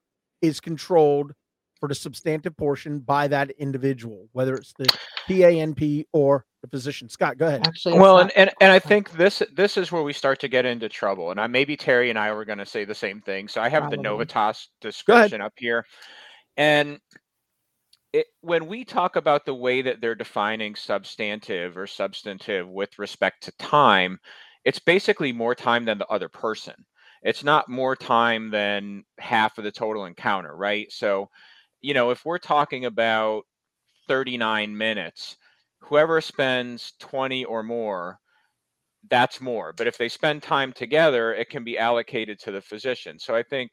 is controlled for the substantive portion by that individual, whether it's the PANP or the physician. Scott, go ahead. actually well, and, and and I think this this is where we start to get into trouble. And I maybe Terry and I were going to say the same thing. So I have the Probably. Novitas description up here, and it, when we talk about the way that they're defining substantive or substantive with respect to time, it's basically more time than the other person. It's not more time than half of the total encounter, right? So, you know, if we're talking about 39 minutes, whoever spends 20 or more that's more. But if they spend time together, it can be allocated to the physician. So I think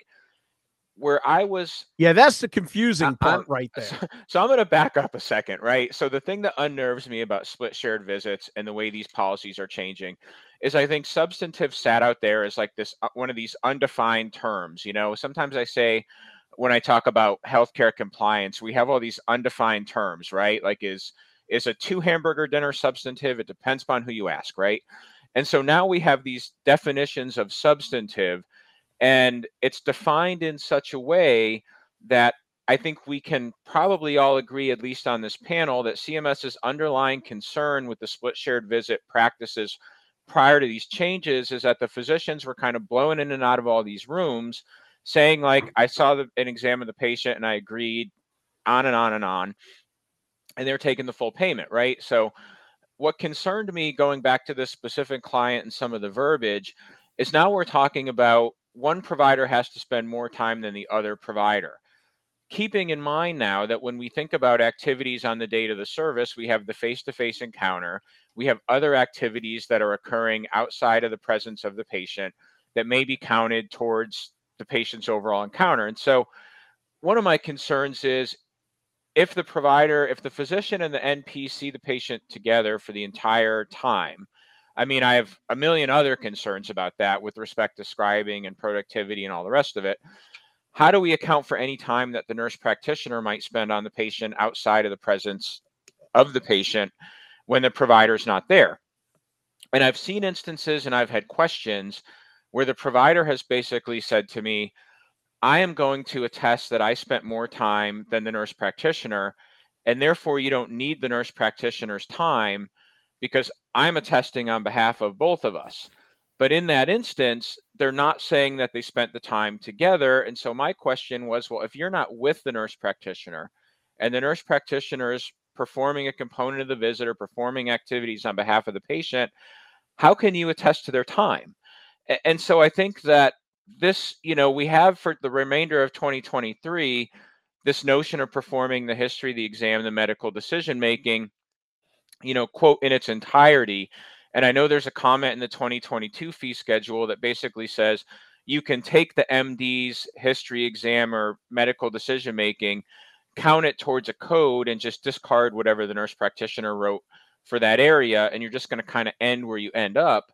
where I was Yeah, that's the confusing I- I'm- part right there. so, so I'm going to back up a second, right? So the thing that unnerves me about split shared visits and the way these policies are changing is I think substantive sat out there is like this uh, one of these undefined terms. You know, sometimes I say when I talk about healthcare compliance, we have all these undefined terms, right? Like is is a two hamburger dinner substantive? It depends upon who you ask, right? And so now we have these definitions of substantive and it's defined in such a way that I think we can probably all agree, at least on this panel, that CMS's underlying concern with the split shared visit practices prior to these changes is that the physicians were kind of blowing in and out of all these rooms, saying, like, I saw the, an exam of the patient and I agreed, on and on and on. And they're taking the full payment, right? So, what concerned me going back to this specific client and some of the verbiage is now we're talking about one provider has to spend more time than the other provider. Keeping in mind now that when we think about activities on the date of the service, we have the face to face encounter, we have other activities that are occurring outside of the presence of the patient that may be counted towards the patient's overall encounter. And so, one of my concerns is if the provider, if the physician and the NP see the patient together for the entire time, I mean, I have a million other concerns about that with respect to scribing and productivity and all the rest of it. How do we account for any time that the nurse practitioner might spend on the patient outside of the presence of the patient when the provider's not there? And I've seen instances and I've had questions where the provider has basically said to me, I am going to attest that I spent more time than the nurse practitioner, and therefore you don't need the nurse practitioner's time because I'm attesting on behalf of both of us. But in that instance, they're not saying that they spent the time together. And so my question was well, if you're not with the nurse practitioner and the nurse practitioner is performing a component of the visit or performing activities on behalf of the patient, how can you attest to their time? And so I think that this, you know, we have for the remainder of 2023 this notion of performing the history, the exam, the medical decision making you know, quote in its entirety. And I know there's a comment in the 2022 fee schedule that basically says you can take the MD's history exam or medical decision making, count it towards a code, and just discard whatever the nurse practitioner wrote for that area. And you're just going to kind of end where you end up.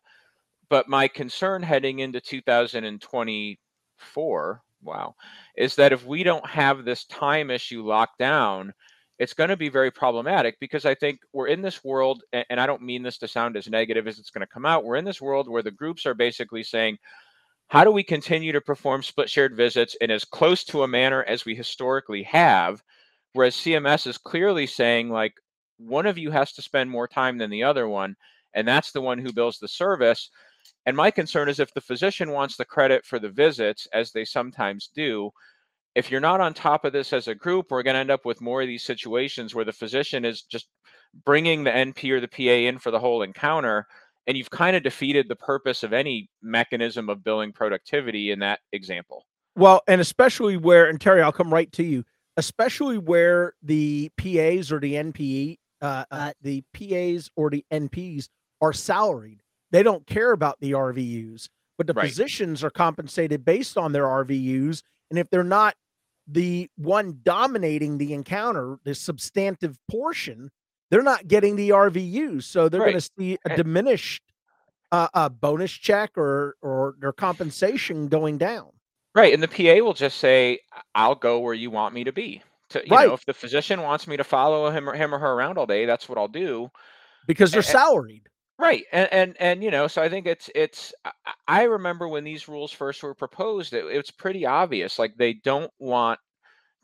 But my concern heading into 2024, wow, is that if we don't have this time issue locked down, it's going to be very problematic because I think we're in this world, and I don't mean this to sound as negative as it's going to come out. We're in this world where the groups are basically saying, how do we continue to perform split shared visits in as close to a manner as we historically have? Whereas CMS is clearly saying, like, one of you has to spend more time than the other one, and that's the one who bills the service. And my concern is if the physician wants the credit for the visits, as they sometimes do, if you're not on top of this as a group, we're going to end up with more of these situations where the physician is just bringing the NP or the PA in for the whole encounter. And you've kind of defeated the purpose of any mechanism of billing productivity in that example. Well, and especially where, and Terry, I'll come right to you, especially where the PAs or the NPE, uh, uh, the PAs or the NPs are salaried. They don't care about the RVUs, but the Right. physicians are compensated based on their RVUs. And if they're not the one dominating the encounter, the substantive portion, they're not getting the RVUs. So they're going to see a diminished uh, a bonus check or or their compensation going down. Right. And the PA will just say, "I- I'll go where you want me to be. To, you Right. know, if the physician wants me to follow him or him or her around all day, that's what I'll do. because they're A- a- salaried. Right. And, and, and, you know, so I think it's, it's, I- remember when these rules first were proposed, it, it's pretty obvious. Like they don't want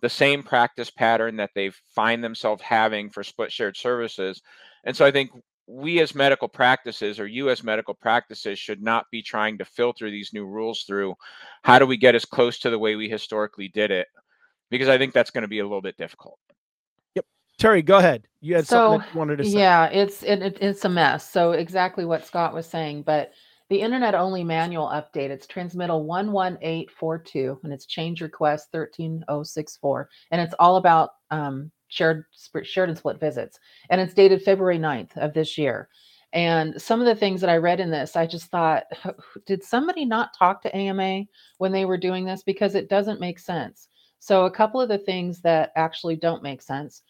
the same practice pattern that they find themselves having for split shared services. And so I think we as medical practices or you as medical practices should not be trying to filter these new rules through how do we get as close to the way we historically did it? Because I think that's going to be a little bit difficult. Terry, go ahead. You had something So, that you wanted to say. Yeah, it's it, it, it's a mess. So exactly what Scott was saying, but the internet only manual update, it's transmittal 11842 and it's change request 13064 and it's all about um, shared shared and split visits and it's dated February 9th of this year. And some of the things that I read in this, I just thought, did somebody not talk to AMA when they were doing this? Because it doesn't make sense. So, a couple of the things that actually don't make sense.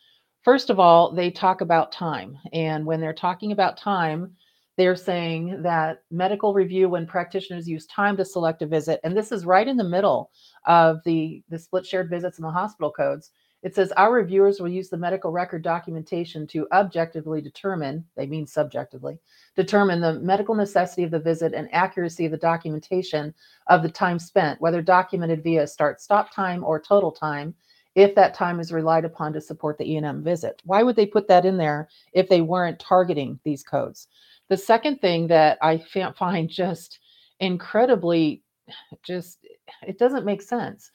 First of all, they talk about time. And when they're talking about time, they're saying that medical review when practitioners use time to select a visit, and this is right in the middle of the, the split shared visits in the hospital codes. It says our reviewers will use the medical record documentation to objectively determine, they mean subjectively, determine the medical necessity of the visit and accuracy of the documentation of the time spent, whether documented via start stop time or total time, if that time is relied upon to support the E&M visit. Why would they put that in there if they weren't targeting these codes? The second thing that I find just incredibly just it doesn't make sense.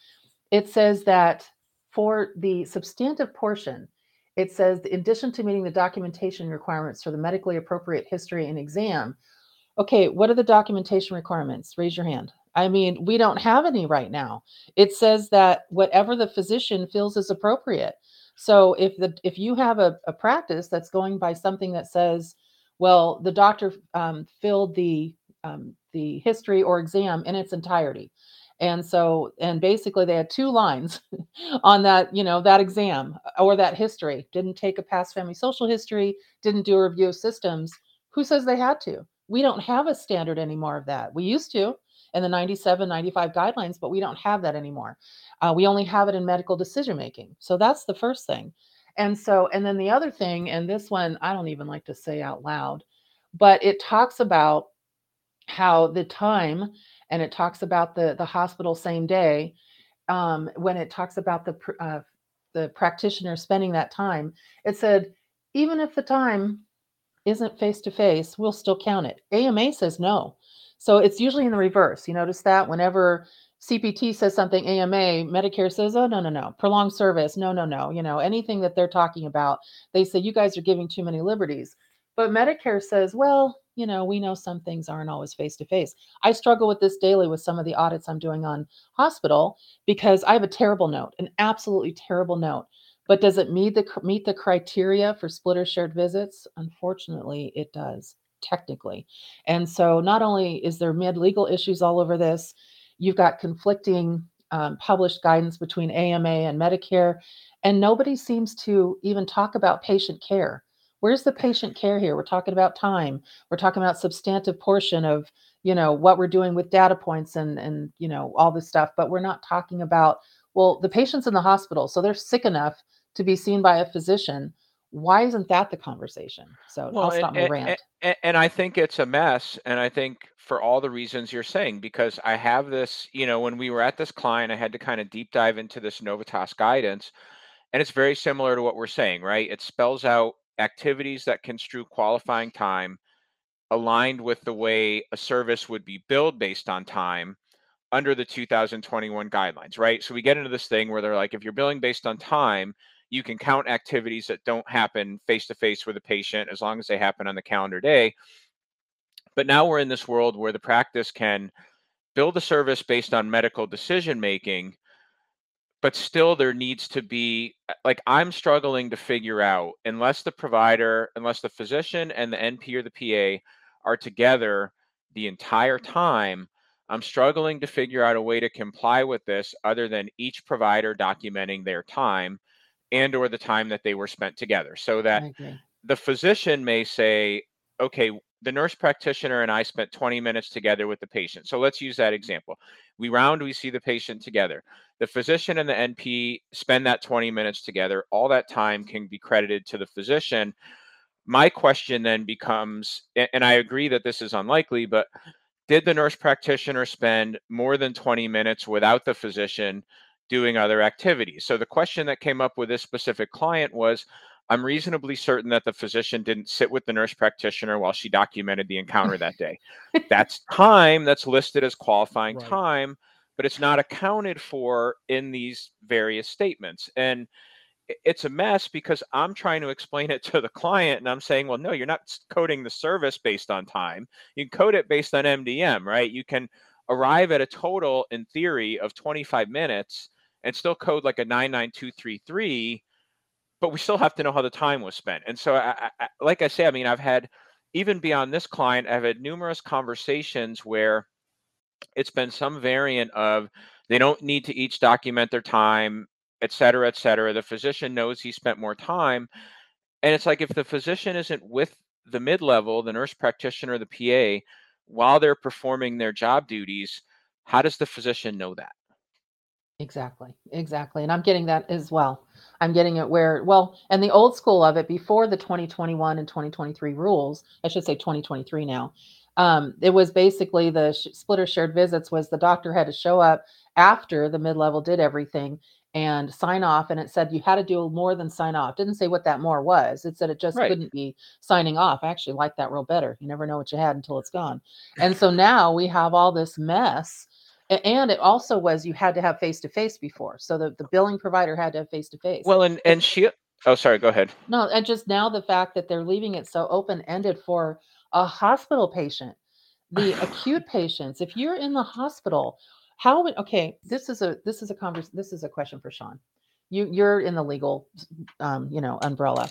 It says that for the substantive portion, it says, in addition to meeting the documentation requirements for the medically appropriate history and exam, okay, what are the documentation requirements? Raise your hand. I mean, we don't have any right now. It says that whatever the physician feels is appropriate. So if the if you have a, a practice that's going by something that says, well, the doctor um, filled the um, the history or exam in its entirety, and so and basically they had two lines on that you know that exam uh, or that history. Didn't take a past family social history didn't do a review of systems. Who says they had to? We don't have a standard anymore of that. We used to in the 97 95 guidelines but we don't have that anymore. Uh, we only have it in medical decision making so that's the first thing. And so and then the other thing and this one i don't even like to say out loud but it talks about how the time and it talks about the the hospital same day um, when it talks about the uh, the practitioner spending that time it said even if the time isn't face to face we'll still count it. Ama says no so it's usually in the reverse you notice that whenever cpt says something ama medicare says oh no no no prolonged service no no no you know anything that they're talking about they say you guys are giving too many liberties but medicare says well you know, we know some things aren't always face to face. I struggle with this daily with some of the audits I'm doing on hospital because I have a terrible note, an absolutely terrible note. But does it meet the meet the criteria for splitter shared visits? Unfortunately, it does technically. And so not only is there mid legal issues all over this, you've got conflicting um, published guidance between AMA and Medicare, and nobody seems to even talk about patient care. Where's the patient care here? We're talking about time. We're talking about substantive portion of, you know, what we're doing with data points and and you know all this stuff, but we're not talking about well, the patient's in the hospital, so they're sick enough to be seen by a physician. Why isn't that the conversation? So well, I'll stop and, my rant. And, and I think it's a mess. And I think for all the reasons you're saying, because I have this, you know, when we were at this client, I had to kind of deep dive into this Novitas guidance. And it's very similar to what we're saying, right? It spells out activities that construe qualifying time aligned with the way a service would be billed based on time under the 2021 guidelines, right? So we get into this thing where they're like, if you're billing based on time, you can count activities that don't happen face to face with a patient as long as they happen on the calendar day. But now we're in this world where the practice can build a service based on medical decision making but still there needs to be uh, like i'm struggling to figure out unless the provider unless the physician and the np or the pa are together the entire time i'm struggling to figure out a way to comply with this other than each provider documenting their time and or the time that they were spent together so that the physician may say okay the nurse practitioner and I spent 20 minutes together with the patient. So let's use that example. We round, we see the patient together. The physician and the NP spend that 20 minutes together. All that time can be credited to the physician. My question then becomes, and I agree that this is unlikely, but did the nurse practitioner spend more than 20 minutes without the physician doing other activities? So the question that came up with this specific client was I'm reasonably certain that the physician didn't sit with the nurse practitioner while she documented the encounter that day. That's time that's listed as qualifying right. time, but it's not accounted for in these various statements. And it's a mess because I'm trying to explain it to the client and I'm saying, well, no, you're not coding the service based on time. You can code it based on MDM, right? You can arrive at a total in theory of 25 minutes and still code like a 99233 but we still have to know how the time was spent. And so, I, I, like I say, I mean, I've had even beyond this client, I've had numerous conversations where it's been some variant of they don't need to each document their time, et cetera, et cetera. The physician knows he spent more time. And it's like if the physician isn't with the mid level, the nurse practitioner, the PA, while they're performing their job duties, how does the physician know that? Exactly. Exactly. And I'm getting that as well. I'm getting it where, well, and the old school of it before the 2021 and 2023 rules, I should say 2023 now. Um, it was basically the sh- splitter shared visits was the doctor had to show up after the mid-level did everything and sign off and it said you had to do more than sign off didn't say what that more was it said it just Right. couldn't be signing off i actually like that real better you never know what you had until it's gone and so now we have all this mess and it also was you had to have face to face before so the, the billing provider had to have face to face Well, and and she. Oh, sorry. Go ahead. no, and just now the fact that they're leaving it so open ended for a hospital patient, the acute patients. If you're in the hospital, how would okay? This is a this is a convers this is a question for Sean. You you're in the legal, um, you know, umbrella.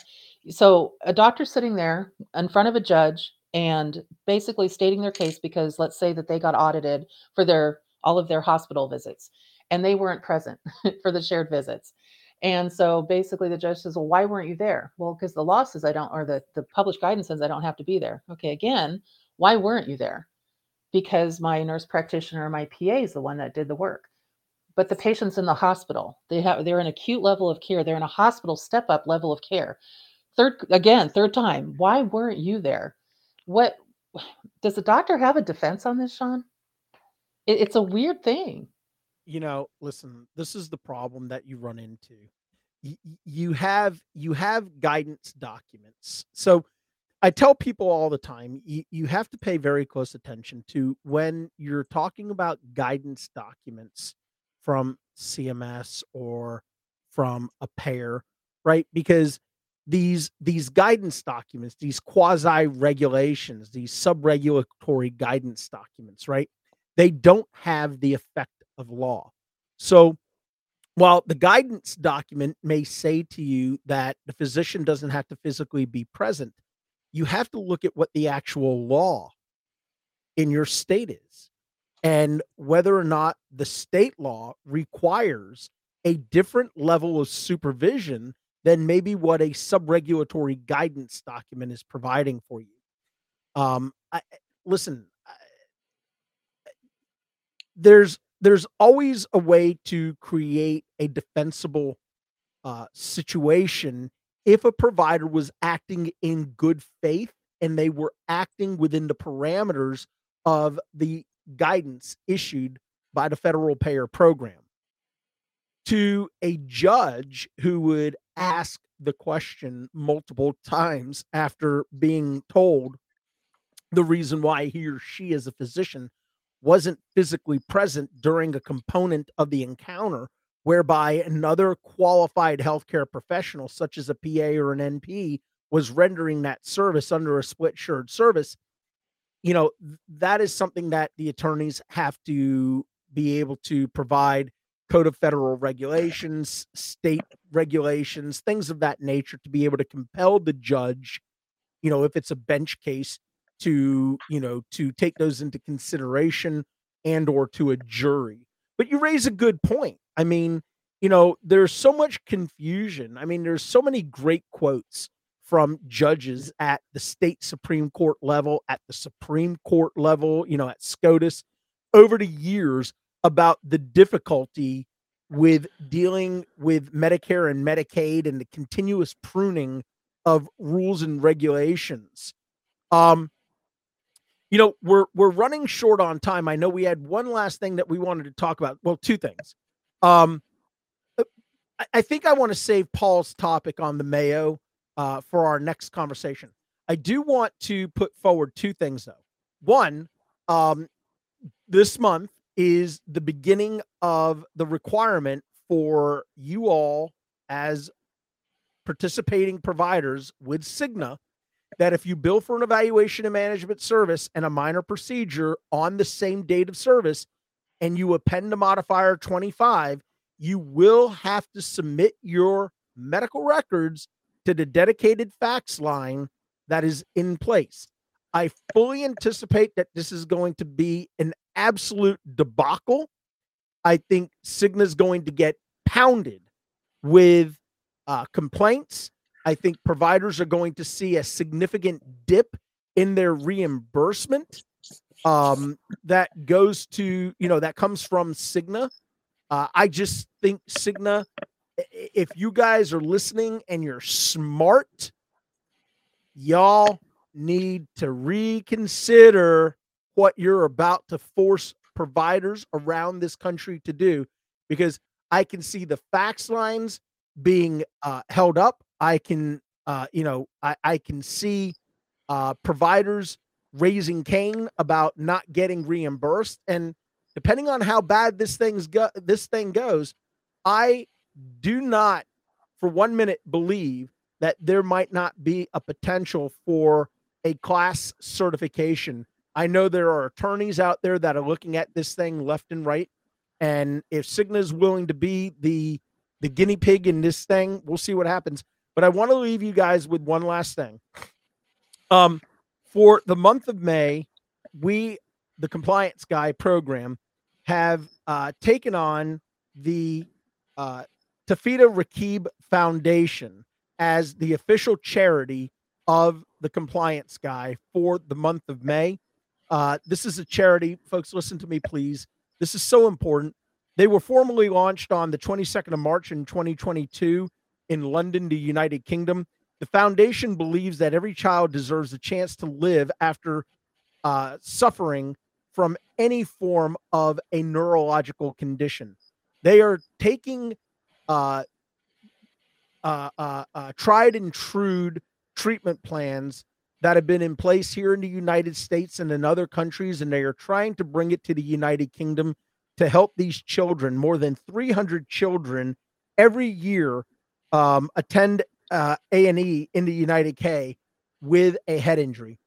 So a doctor sitting there in front of a judge and basically stating their case because let's say that they got audited for their all of their hospital visits and they weren't present for the shared visits. And so basically the judge says, Well, why weren't you there? Well, because the law says I don't, or the, the published guidance says I don't have to be there. Okay, again, why weren't you there? Because my nurse practitioner or my PA is the one that did the work. But the patient's in the hospital. They have they're in acute level of care. They're in a hospital step up level of care. Third again, third time. Why weren't you there? What does the doctor have a defense on this, Sean? It, it's a weird thing. you know listen this is the problem that you run into. Y- you have you have guidance documents. So i tell people all the time you, you have to pay very close attention to when you're talking about guidance documents from cms or from a payer right? Because these these guidance documents these quasi regulations these sub-regulatory guidance documents right they don't have the effect of law. So while the guidance document may say to you that the physician doesn't have to physically be present, you have to look at what the actual law in your state is and whether or not the state law requires a different level of supervision than maybe what a sub-regulatory guidance document is providing for you. Um, I, listen, there's there's always a way to create a defensible uh, situation if a provider was acting in good faith and they were acting within the parameters of the guidance issued by the federal payer program. To a judge who would ask the question multiple times after being told the reason why he or she is a physician wasn't physically present during a component of the encounter whereby another qualified healthcare professional such as a PA or an NP was rendering that service under a split shared service you know that is something that the attorneys have to be able to provide code of federal regulations state regulations things of that nature to be able to compel the judge you know if it's a bench case to you know to take those into consideration and or to a jury. But you raise a good point. I mean you know there's so much confusion. I mean there's so many great quotes from judges at the state supreme court level at the supreme court level you know at scotus over the years about the difficulty with dealing with medicare and medicaid and the continuous pruning of rules and regulations. Um you know we're we're running short on time. I know we had one last thing that we wanted to talk about. Well two things. Um uh, i, I think i want to save paul's topic on the mayo uh, for our next conversation. I do want to put forward two things though. One um this month is the beginning of the requirement for you all as participating providers with cigna that if you bill for an evaluation and management service and a minor procedure on the same date of service and you append a modifier 25, you will have to submit your medical records to the dedicated fax line that is in place. I fully anticipate that this is going to be an absolute debacle. I think Cigna is going to get pounded with uh, complaints. I think providers are going to see a significant dip in their reimbursement um, that goes to, you know, that comes from Cigna. Uh, I just think Cigna, if you guys are listening and you're smart, y'all need to reconsider what you're about to force providers around this country to do because I can see the fax lines being uh, held up. I can, uh, you know, I, I can see uh, providers raising Cain about not getting reimbursed, and depending on how bad this thing's go, this thing goes, I do not, for one minute, believe that there might not be a potential for a class certification. I know there are attorneys out there that are looking at this thing left and right. And if Cigna is willing to be the the guinea pig in this thing, we'll see what happens. But I want to leave you guys with one last thing. Um, for the month of May, we, the Compliance Guy program, have uh, taken on the uh, Tafida Raqeeb Foundation as the official charity of the Compliance Guy for the month of May. Uh, this is a charity, folks. Listen to me, please. This is so important. They were formally launched on the 22nd of March in 2022 in London, the United Kingdom. The foundation believes that every child deserves a chance to live after uh, suffering from any form of a neurological condition. They are taking uh, uh, uh, uh tried and true treatment plans that have been in place here in the United States and in other countries, and they are trying to bring it to the United Kingdom to help these children. More than 300 children every year um, attend uh, A&E in the United K with a head injury.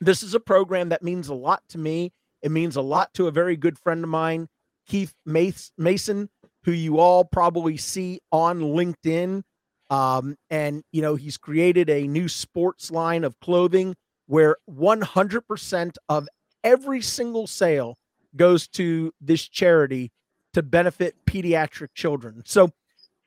This is a program that means a lot to me. It means a lot to a very good friend of mine, Keith Mason, who you all probably see on LinkedIn. Um, and, you know, he's created a new sports line of clothing where 100% of every single sale goes to this charity to benefit pediatric children. So,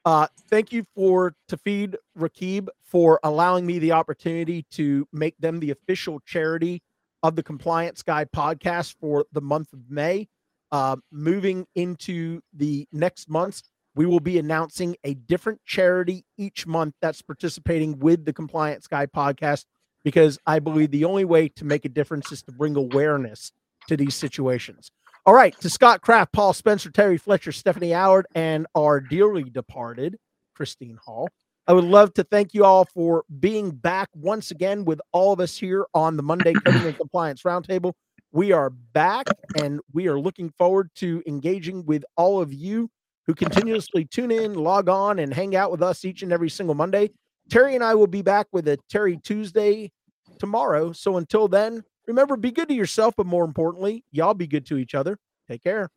uh, thank you for Tafid Raqeeb for allowing me the opportunity to make them the official charity of the Compliance Guy podcast for the month of May. Uh, moving into the next months, we will be announcing a different charity each month that's participating with the Compliance Guy podcast because I believe the only way to make a difference is to bring awareness to these situations. All right, to Scott Kraft, Paul Spencer, Terry Fletcher, Stephanie Allard, and our dearly departed Christine Hall. I would love to thank you all for being back once again with all of us here on the Monday Coding and Compliance Roundtable. We are back and we are looking forward to engaging with all of you who continuously tune in, log on, and hang out with us each and every single Monday. Terry and I will be back with a Terry Tuesday tomorrow. So until then, Remember, be good to yourself, but more importantly, y'all be good to each other. Take care.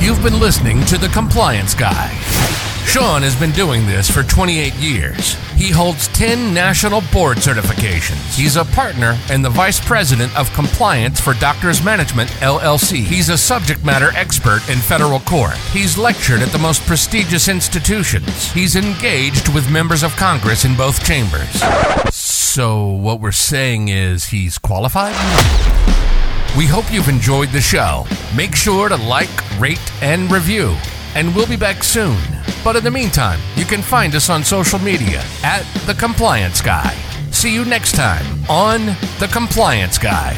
You've been listening to The Compliance Guy. Sean has been doing this for 28 years. He holds 10 national board certifications. He's a partner and the vice president of compliance for Doctors Management LLC. He's a subject matter expert in federal court. He's lectured at the most prestigious institutions. He's engaged with members of Congress in both chambers. So, what we're saying is he's qualified? We hope you've enjoyed the show. Make sure to like, rate, and review and we'll be back soon. But in the meantime, you can find us on social media at The Compliance Guy. See you next time on The Compliance Guy.